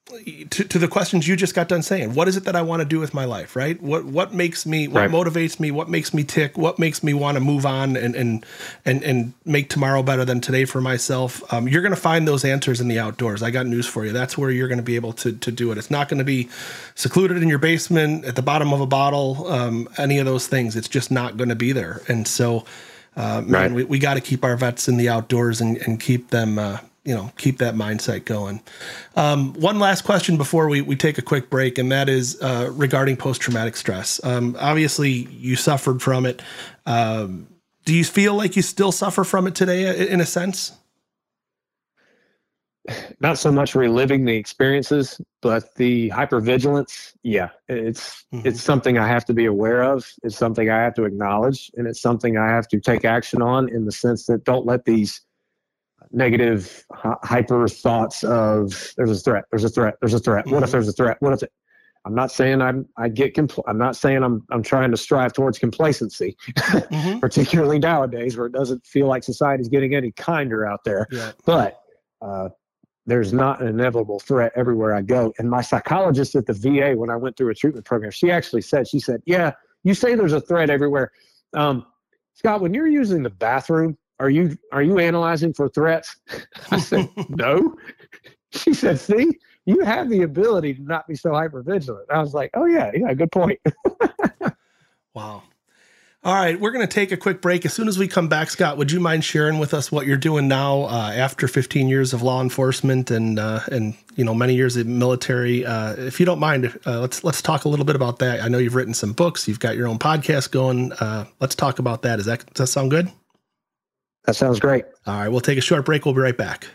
to, to the questions you just got done saying. What is it that i want to do with my life right? What what makes me what right. motivates me what makes me tick what makes me want to move on and and and and make tomorrow better than today for myself? Um, you're going to find those answers in the outdoors. I got news for you. That's where you're going to be able to to do it. It's not going to be secluded in your basement at the bottom of a bottle um, any of those things. It's just not going to be there. And so uh, man, right. we, we got to keep our vets in the outdoors and, and keep them uh, you know keep that mindset going. Um, one last question before we, we take a quick break, and that is uh, regarding post traumatic stress. Um, obviously, you suffered from it. Um, do you feel like you still suffer from it today, in a sense? Not so much reliving the experiences, but the hypervigilance. Yeah, it's mm-hmm. it's something I have to be aware of. It's something I have to acknowledge, and it's something I have to take action on. In the sense that don't let these negative hyper thoughts of there's a threat there's a threat there's a threat what if mm-hmm. there's a threat what if it i'm not saying i'm i get compl- i'm not saying i'm i'm trying to strive towards complacency *laughs* mm-hmm. particularly nowadays where it doesn't feel like society's getting any kinder out there yeah. but uh, there's not an inevitable threat everywhere i go and my psychologist at the va when i went through a treatment program she actually said she said yeah you say there's a threat everywhere um, scott when you're using the bathroom are you are you analyzing for threats? *laughs* I said, *laughs* no. She said, see, you have the ability to not be so hyper vigilant. I was like, oh yeah, yeah, good point. *laughs* wow. All right, we're going to take a quick break. As soon as we come back, Scott, would you mind sharing with us what you're doing now uh, after 15 years of law enforcement and uh, and you know many years of military? Uh, if you don't mind, uh, let's let's talk a little bit about that. I know you've written some books, you've got your own podcast going. Uh, let's talk about that. Is that does that sound good? That sounds great. All right, we'll take a short break. We'll be right back.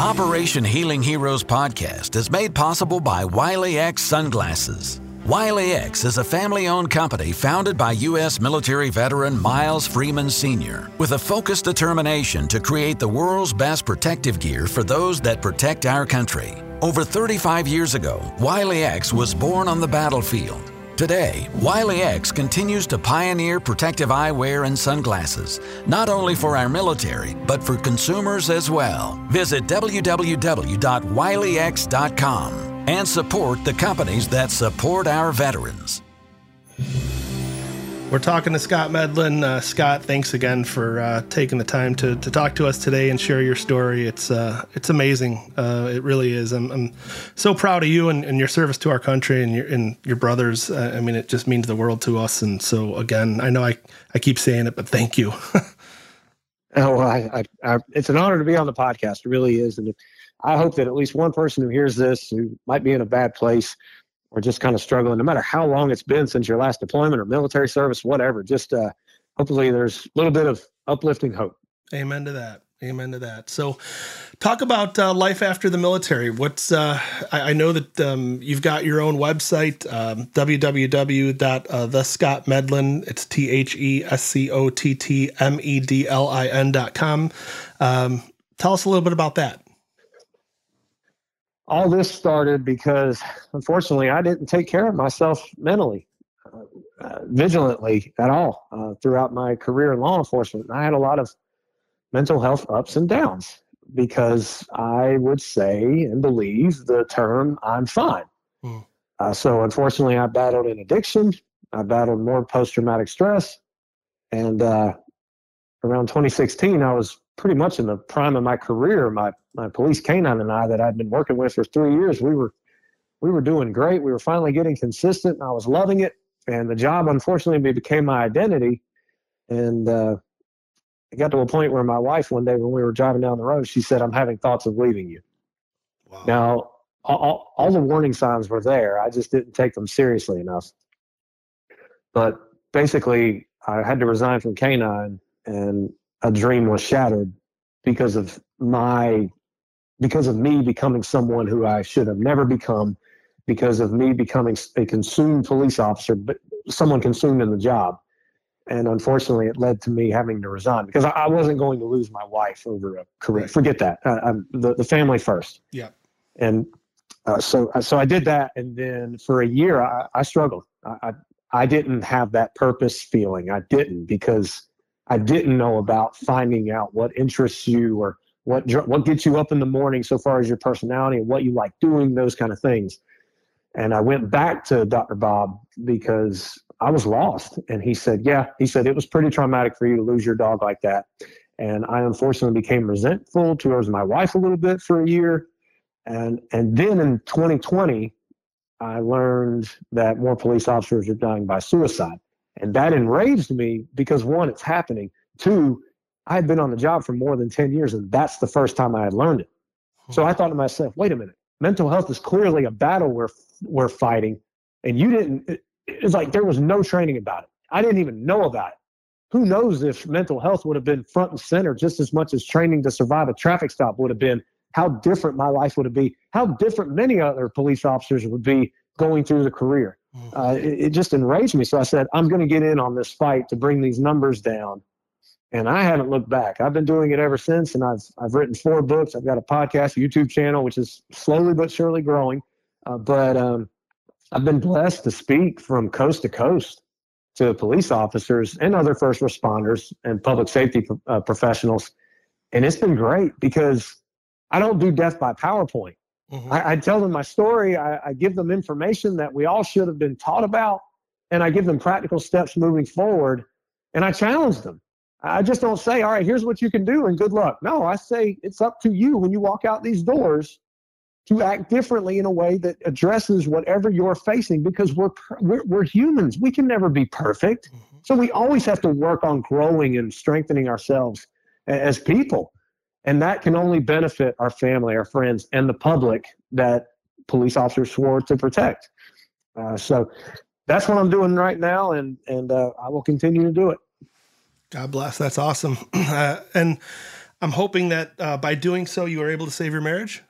Operation Healing Heroes podcast is made possible by Wiley X Sunglasses. Wiley X is a family owned company founded by U.S. military veteran Myles Freeman Sr. with a focused determination to create the world's best protective gear for those that protect our country. Over 35 years ago, Wiley X was born on the battlefield Today, Wiley X continues to pioneer protective eyewear and sunglasses, not only for our military, but for consumers as well. Visit www.wileyx.com and support the companies that support our veterans. We're talking to Scott Medlin. Uh, Scott, thanks again for uh, taking the time to, to talk to us today and share your story. It's uh, it's amazing. Uh, it really is. I'm, I'm, so proud of you and, and, your service to our country and your and your brothers. Uh, I mean, it just means the world to us. And so again, I know I, I keep saying it, but thank you. *laughs* Oh, I, I, I, it's an honor to be on the podcast. It really is, and I hope that at least one person who hears this, who might be in a bad place or just kind of struggling, no matter how long it's been since your last deployment or military service, whatever, just uh, hopefully there's a little bit of uplifting hope. Amen to that. Amen to that. So, talk about uh, life after the military. What's uh, I, I, know that um, you've got your own website, um, www.thescottmedlin. It's T H E S C O T T M E D L I N dot com. Um, tell us a little bit about that. All this started because, unfortunately, I didn't take care of myself mentally, uh, uh vigilantly at all uh, throughout my career in law enforcement. I had a lot of mental health ups and downs because I would say and believe the term I'm fine. Mm. Uh, so unfortunately, I battled an addiction. I battled more post traumatic stress. And uh, around 2016, I was pretty much in the prime of my career. My, my police canine and I that I'd been working with for three years, we were, we were doing great. We were finally getting consistent and I was loving it. And the job, unfortunately, became my identity. And uh, it got to a point where my wife one day when we were driving down the road, she said, I'm having thoughts of leaving you. Wow. Now, all, all the warning signs were there. I just didn't take them seriously enough. But basically, I had to resign from Canine, and a dream was shattered because of my, because of me becoming someone who I should have never become, because of me becoming a consumed police officer, but someone consumed in the job and unfortunately, it led to me having to resign because I, I wasn't going to lose my wife over a career. Right. Forget that. Uh, the the family first. Yeah. And uh, so uh, so I did that, and then for a year I, I struggled. I, I I didn't have that purpose feeling. I didn't because I didn't know about finding out what interests you or what what gets you up in the morning so far as your personality and what you like doing, those kind of things. And I went back to Dr. Bob because I was lost. And he said, Yeah, he said, it was pretty traumatic for you to lose your dog like that. And I unfortunately became resentful towards my wife a little bit for a year. And, and then in 2020, I learned that more police officers are dying by suicide. And that enraged me because one, it's happening. Two, I had been on the job for more than 10 years, and that's the first time I had learned it. So I thought to myself, wait a minute, mental health is clearly a battle we're, we're fighting. And you didn't, it's like there was no training about it. I didn't even know about it. Who knows if mental health would have been front and center just as much as training to survive a traffic stop would have been, how different my life would have been, how different many other police officers would be going through the career. Mm-hmm. Uh, it, it just enraged me. So I said, I'm going to get in on this fight to bring these numbers down. And I haven't looked back. I've been doing it ever since, and I've I've written four books. I've got a podcast, a YouTube channel, which is slowly but surely growing. Uh, but um, I've been blessed to speak from coast to coast to police officers and other first responders and public safety uh, professionals. And it's been great because I don't do death by PowerPoint. Mm-hmm. I, I, tell them my story, I, I give them information that we all should have been taught about, and I give them practical steps moving forward, and I challenge them. I just don't say, all right, here's what you can do and good luck. No, I say it's up to you when you walk out these doors to act differently in a way that addresses whatever you're facing because we're we're, we're humans. We can never be perfect. Mm-hmm. so we always have to work on growing and strengthening ourselves as people. And that can only benefit our family our friends and the public that police officers swore to protect. Uh, so that's what i'm doing right now and and uh, i will continue to do it god bless that's awesome *clears throat* uh, and i'm hoping that uh, by doing so you are able to save your marriage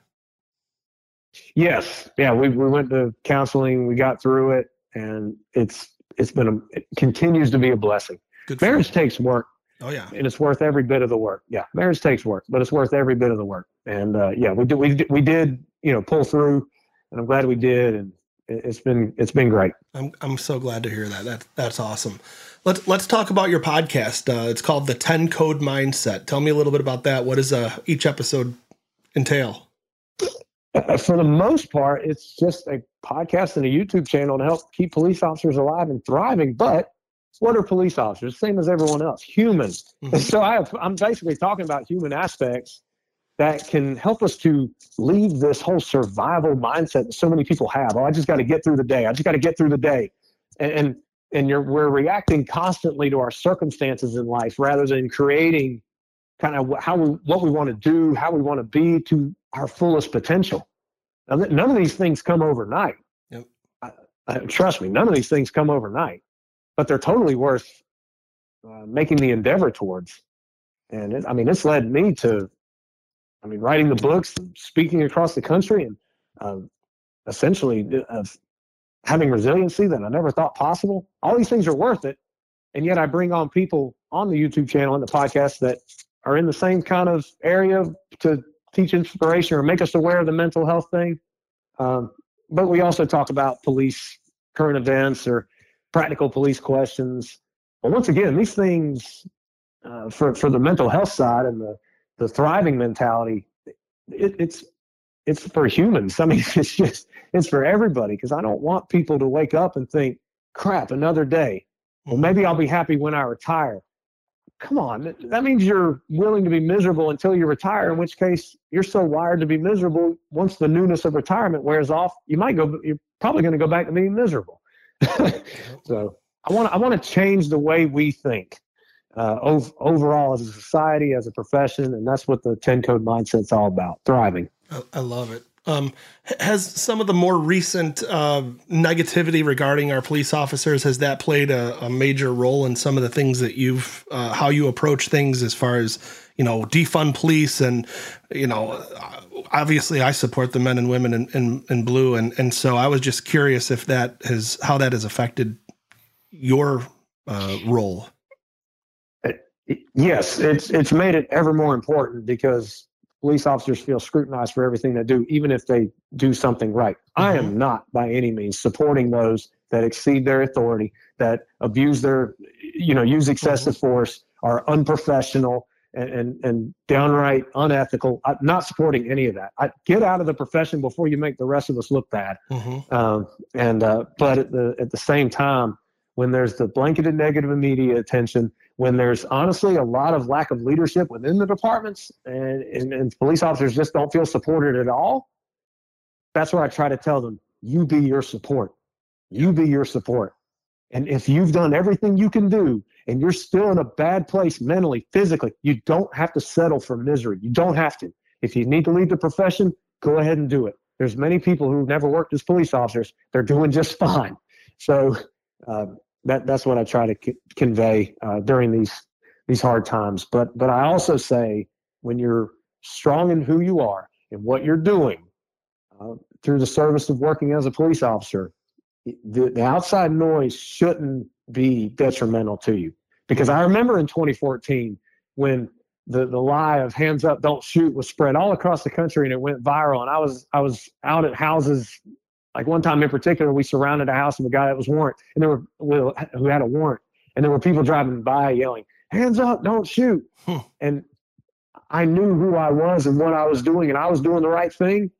Yes, yeah, we we went to counseling, we got through it, and it's it's been a it continues to be a blessing. Good marriage takes work. Oh yeah, and it's worth every bit of the work. Yeah, marriage takes work, but it's worth every bit of the work. And uh, yeah, we did we did, we did you know pull through, and I'm glad we did, and it's been it's been great. I'm I'm so glad to hear that. That that's awesome. Let's let's talk about your podcast. Uh, it's called the Ten Code Mindset. Tell me a little bit about that. What does uh, each episode entail? Uh, for the most part, it's just a podcast and a YouTube channel to help keep police officers alive and thriving. But what are police officers? Same as everyone else, humans. Mm-hmm. So I have, I'm basically talking about human aspects that can help us to leave this whole survival mindset that so many people have. Oh, I just got to get through the day. I just got to get through the day, and and, and you're, we're reacting constantly to our circumstances in life rather than creating kind of how we, what we want to do, how we want to be to our fullest potential. Now, none of these things come overnight. Yep. I, I, trust me, none of these things come overnight, but they're totally worth uh, making the endeavor towards. And it, I mean, it's led me to, I mean, writing the books, speaking across the country, and uh, essentially uh, having resiliency that I never thought possible. All these things are worth it. And yet I bring on people on the YouTube channel and the podcast that are in the same kind of area to teach inspiration or make us aware of the mental health thing. Um, but we also talk about police current events or practical police questions. But once again, these things uh, for for the mental health side and the the thriving mentality, it, it's it's for humans. *laughs* I mean, it's just it's for everybody because I don't want people to wake up and think, "Crap, another day." Well, mm-hmm. maybe I'll be happy when I retire. Come on, that means you're willing to be miserable until you retire. In which case, you're so wired to be miserable. Once the newness of retirement wears off, you might go. You're probably going to go back to being miserable. *laughs* so I want I want to change the way we think uh, ov- overall as a society, as a profession, and that's what the Ten Code mindset's all about: thriving. I, I love it. Um, has some of the more recent uh, negativity regarding our police officers has that played a, a, major role in some of the things that you've uh, how you approach things as far as you know defund police and you know obviously I support the men and women in, in, in blue and and so I was just curious if that has how that has affected your uh, role. Yes, it's it's made it ever more important because police officers feel scrutinized for everything they do, even if they do something right. Mm-hmm. I am mm-hmm. not by any means supporting those that exceed their authority, that abuse their, you know, use excessive mm-hmm. force, are unprofessional and, and, and downright unethical. I'm not supporting any of that. I, get out of the profession before you make the rest of us look bad. Mm-hmm. Um, and uh, but at the at the same time, when there's the blanketed negative media attention when there's honestly a lot of lack of leadership within the departments and, and, and, police officers just don't feel supported at all, that's where I try to tell them, you be your support. You be your support. And if you've done everything you can do and you're still in a bad place mentally, physically, you don't have to settle for misery. You don't have to. If you need to leave the profession, go ahead and do it. There's many people who've never worked as police officers. They're doing just *laughs* fine. So um, that that's what I try to c- convey uh, during these these hard times. But but I also say when you're strong in who you are and what you're doing uh, through the service of working as a police officer, the, the outside noise shouldn't be detrimental to you. Because I remember in 2014 when the, the lie of hands up, don't shoot was spread all across the country and it went viral. And I was I was out at houses like one time in particular, we surrounded a house of a guy that was warrant, and there were who had a warrant, and there were people driving by yelling, "Hands up! Don't shoot!" Hmm. And I knew who I was and what I was doing, and I was doing the right thing.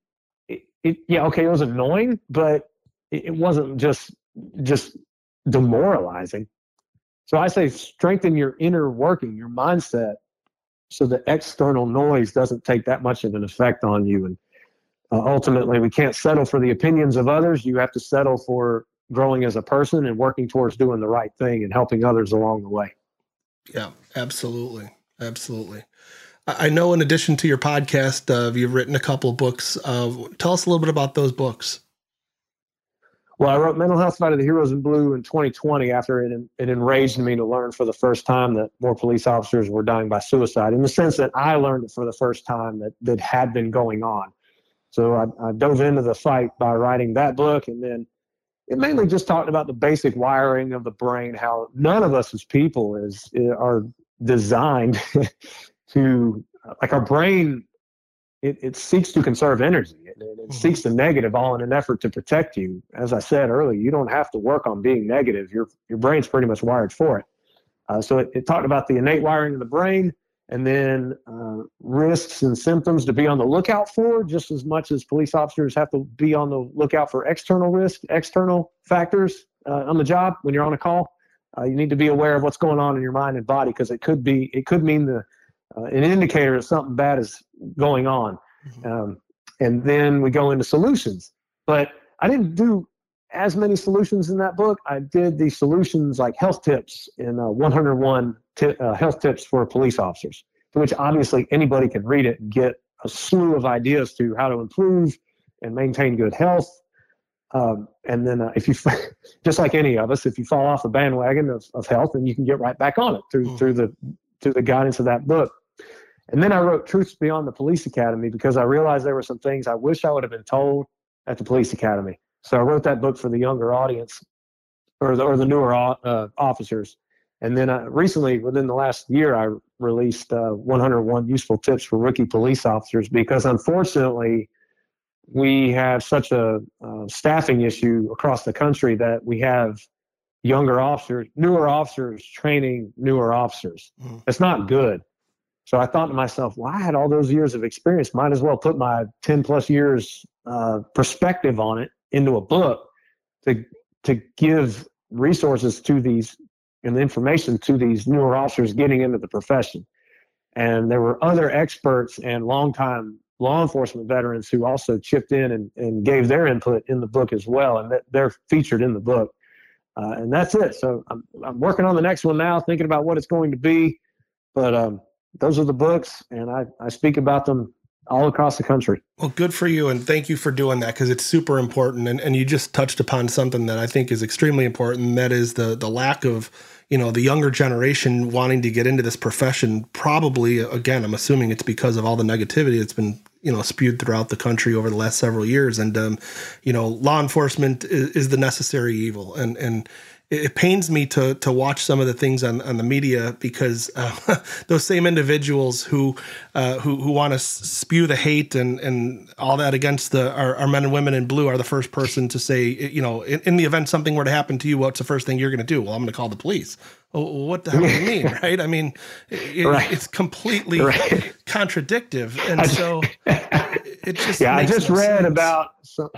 It, it yeah, okay, it was annoying, but it, it wasn't just just demoralizing. So I say strengthen your inner working, your mindset, so the external noise doesn't take that much of an effect on you. And uh, ultimately, we can't settle for the opinions of others. You have to settle for growing as a person and working towards doing the right thing and helping others along the way. Yeah, absolutely. Absolutely. I know in addition to your podcast, uh, you've written a couple of books. Uh, tell us a little bit about those books. Well, I wrote Mental Health Fight of the Heroes in Blue in 2020 after it, it enraged me to learn for the first time that more police officers were dying by suicide in the sense that I learned it for the first time that, that had been going on. So I, I dove into the fight by writing that book, and then it mainly just talked about the basic wiring of the brain, how none of us as people is are designed *laughs* to like our brain. It, it seeks to conserve energy. It, it mm-hmm. seeks the negative all in an effort to protect you. As I said earlier, you don't have to work on being negative. Your your brain's pretty much wired for it. Uh, so it, it talked about the innate wiring of the brain, and then uh, risks and symptoms to be on the lookout for, just as much as police officers have to be on the lookout for external risk, external factors uh, on the job when you're on a call. Uh, you need to be aware of what's going on in your mind and body because it could be it could mean the uh, an indicator that something bad is going on. Mm-hmm. Um, and then we go into solutions, but I didn't do as many solutions in that book. I did the solutions like health tips in uh, 101 t- uh, health tips for police officers to which obviously anybody can read it and get a slew of ideas to how to improve and maintain good health. Um, and then uh, if you, *laughs* just like any of us, if you fall off the bandwagon of, of health, then you can get right back on it through mm. through the through the guidance of that book. And then I wrote Truths Beyond the Police Academy because I realized there were some things I wish I would have been told at the police academy. So I wrote that book for the younger audience or the, or the newer uh, officers. And then uh, recently, within the last year, I released uh, 101 useful tips for rookie police officers because unfortunately, we have such a uh, staffing issue across the country that we have younger officers, newer officers training newer officers. Mm. It's not good. So I thought to myself, well, I had all those years of experience. Might as well put my 10 plus years uh, perspective on it into a book to to give resources to these and information to these newer officers getting into the profession. And there were other experts and longtime law enforcement veterans who also chipped in and, and gave their input in the book as well. And they're featured in the book. Uh, and that's it. So I'm, I'm working on the next one now, thinking about what it's going to be. But um, those are the books, and I, I speak about them all across the country. Well, good for you, and thank you for doing that because it's super important. And, and you just touched upon something that I think is extremely important. That is the the lack of you know the younger generation wanting to get into this profession. Probably, again, I'm assuming it's because of all the negativity that's been you know spewed throughout the country over the last several years. And um, you know, law enforcement is, is the necessary evil, and and it pains me to to watch some of the things on, on the media because uh, *laughs* those same individuals who uh, who who want to spew the hate and and all that against the our, our, men and women in blue are the first person to say you know in, in, the event something were to happen to you what's the first thing you're going to do well I'm going to call the police well, what the hell do you *laughs* mean right I mean it, right. it's completely right. contradictive and so it just *laughs* yeah I just no read sense. about. So-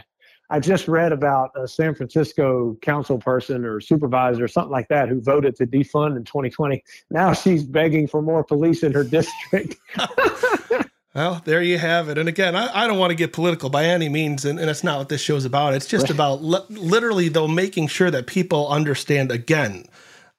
I just read about a San Francisco council person or supervisor or something like that who voted to defund in 2020. Now she's begging for more police in her district. *laughs* well, there you have it. And again, I, I, don't want to get political by any means, and, and it's not what this show's about. It's just right. about li- literally, though, making sure that people understand again.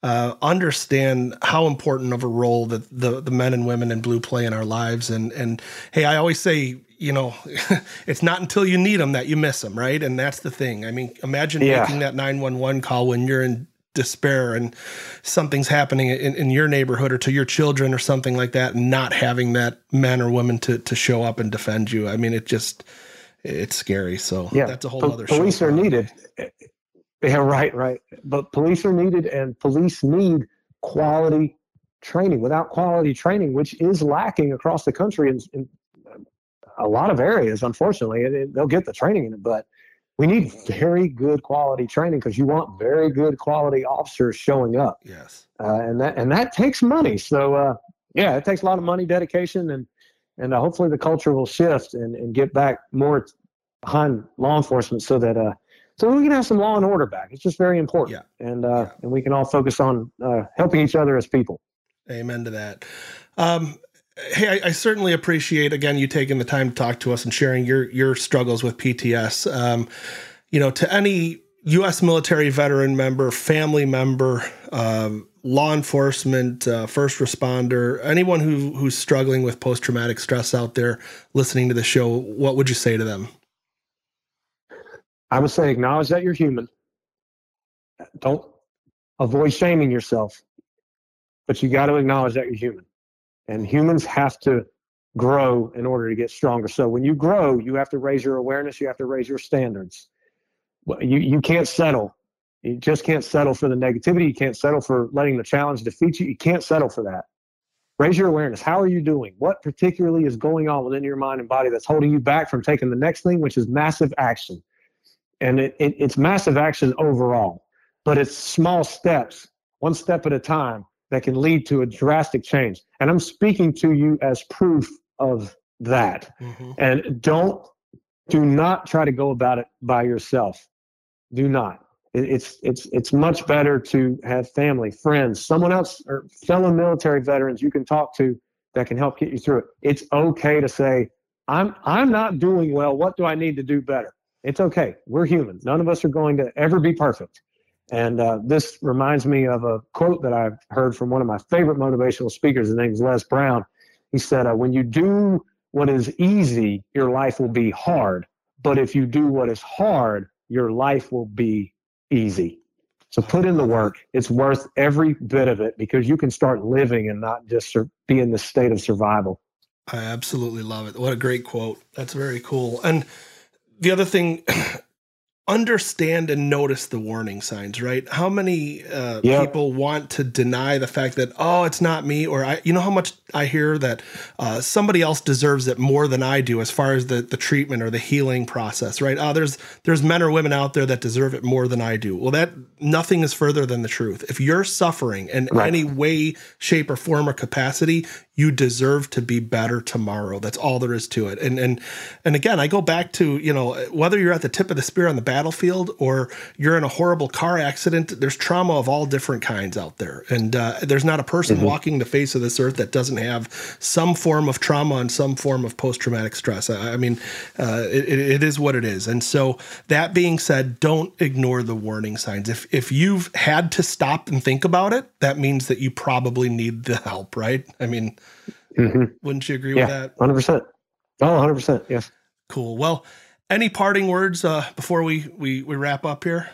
Uh, understand how important of a role that the the men and women in blue play in our lives, and and hey, I always say you know, *laughs* it's not until you need them that you miss them, right? And that's the thing. I mean, imagine yeah. making that 911 call when you're in despair and something's happening in, in, your neighborhood or to your children or something like that, and not having that man or woman to, to show up and defend you. I mean, it just, it's scary. So yeah, that's a whole po- other Police are needed. *laughs* Yeah, right, right. But police are needed and police need quality training. Without quality training, which is lacking across the country in, in a lot of areas, unfortunately, it, it, they'll get the training in it, but we need very good quality training because you want very good quality officers showing up. Yes, uh, and that and that takes money. So uh, yeah, it takes a lot of money, dedication, and and uh, hopefully the culture will shift and, and get back more behind law enforcement so that uh, so we can have some law and order back. It's just very important, yeah. and uh, yeah. and we can all focus on uh, helping each other as people. Amen to that. Um, hey, I, I, certainly appreciate again you taking the time to talk to us and sharing your your struggles with PTS. Um, you know, to any U.S. military veteran member, family member, um, law enforcement, uh, first responder, anyone who who's struggling with post traumatic stress out there, listening to the show, what would you say to them? I would say acknowledge that you're human. Don't avoid shaming yourself, but you got to acknowledge that you're human and humans have to grow in order to get stronger. So when you grow, you have to raise your awareness, you have to raise your standards. You, you can't settle. You just can't settle for the negativity. You can't settle for letting the challenge defeat you. You can't settle for that. Raise your awareness. How are you doing? What particularly is going on within your mind and body that's holding you back from taking the next thing, which is massive action? And it, it, it's massive action overall, but it's small steps, one step at a time that can lead to a drastic change. And I'm speaking to you as proof of that. Mm-hmm. And don't, do not try to go about it by yourself. Do not. It's it's it's much better to have family, friends, someone else, or fellow military veterans you can talk to that can help get you through it. It's okay to say, "I'm I'm not doing well. What do I need to do better?" It's okay. We're human. None of us are going to ever be perfect. And uh, this reminds me of a quote that I've heard from one of my favorite motivational speakers. His name is Les Brown. He said, uh, when you do what is easy, your life will be hard. But if you do what is hard, your life will be easy. So put in the work. It's worth every bit of it because you can start living and not just be in the state of survival. I absolutely love it. What a great quote. That's very cool. And the other thing *clears throat* understand and notice the warning signs, right? How many uh, people want to deny the fact that oh, it's not me, or I, you know how much I hear that uh, somebody else deserves it more than I do as far as the the treatment or the healing process, right? Oh, there's there's men or women out there that deserve it more than I do. Well, that nothing is further than the truth. If you're suffering in right. any way, shape, or form or capacity, you deserve to be better tomorrow. That's all there is to it. And and and again, I go back to you know whether you're at the tip of the spear on the battlefield or you're in a horrible car accident. There's trauma of all different kinds out there, and uh, there's not a person mm-hmm. walking the face of this earth that doesn't have some form of trauma and some form of post traumatic stress. I, I mean, uh, it, it is what it is. And so that being said, don't ignore the warning signs. If if you've had to stop and think about it, that means that you probably need the help, right? I mean. Mm-hmm. Wouldn't you agree yeah, with that? Hundred percent. Oh, 100 percent. Yes. Cool. Well, any parting words uh, before we, we we wrap up here?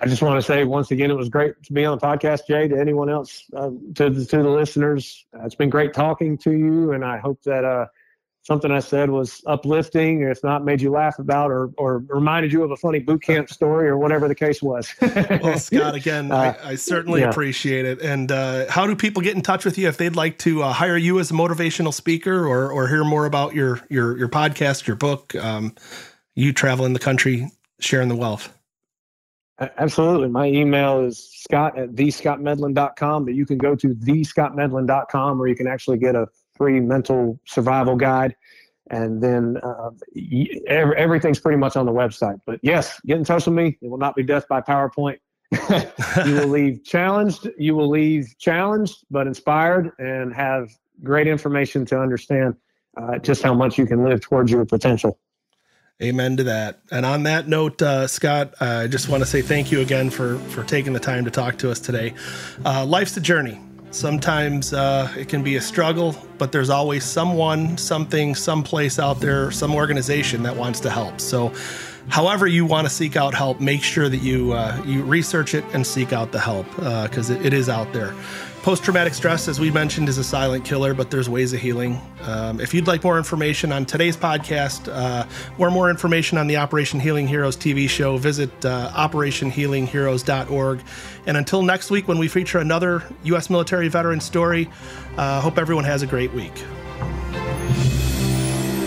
I just want to say once again, it was great to be on the podcast, Jay. To anyone else, uh, to the, to the listeners, uh, it's been great talking to you, and I hope that uh, something I said was uplifting, or if not, made you laugh about, or or reminded you of a funny boot camp story, or whatever the case was. *laughs* well, Scott, *laughs* again, uh, I, I, certainly yeah. appreciate it. And uh, how do people get in touch with you if they'd like to uh, hire you as a motivational speaker, or or hear more about your your your podcast, your book, um, you traveling the country, sharing the wealth? Absolutely. My email is scott at thescottmedlin.com, but you can go to thescottmedlin.com where you can actually get a free mental survival guide. And then uh, everything's pretty much on the website. But yes, get in touch with me. It will not be death by PowerPoint. *laughs* you will leave challenged. You will leave challenged, but inspired and have great information to understand uh, just how much you can live towards your potential. Amen to that. And on that note, uh, Scott, I just want to say thank you again for for taking the time to talk to us today. Uh, life's a journey. Sometimes uh, it can be a struggle, but there's always someone, something, someplace out there, some organization that wants to help. So, however you want to seek out help, make sure that you uh, you research it and seek out the help because uh, it, it is out there. Post traumatic stress, as we mentioned, is a silent killer, but there's ways of healing. Um, if you'd like more information on today's podcast uh, or more information on the Operation Healing Heroes TV show, visit uh, operationhealingheroes.org. And until next week, when we feature another U.S. military veteran story, uh, hope everyone has a great week.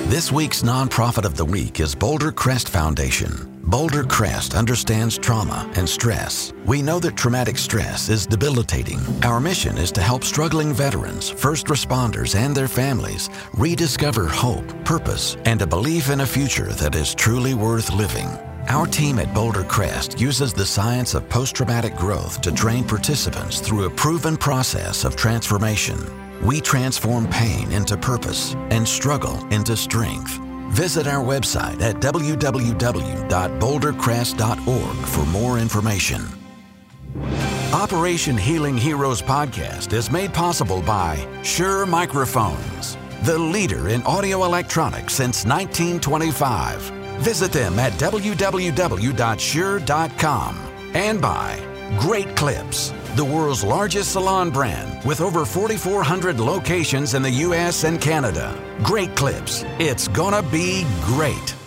This week's nonprofit of the week is Boulder Crest Foundation. Boulder Crest understands trauma and stress. We know that traumatic stress is debilitating. Our mission is to help struggling veterans, first responders, and their families rediscover hope, purpose, and a belief in a future that is truly worth living. Our team at Boulder Crest uses the science of post traumatic growth to train participants through a proven process of transformation. We transform pain into purpose and struggle into strength. Visit our website at www.bouldercrest.org for more information. Operation Healing Heroes podcast is made possible by Shure Microphones, the leader in audio electronics since 1925. Visit them at www.shure.com and by Great Clips, the world's largest salon brand with over 4,400 locations in the U.S. and Canada. Great clips. It's gonna be great.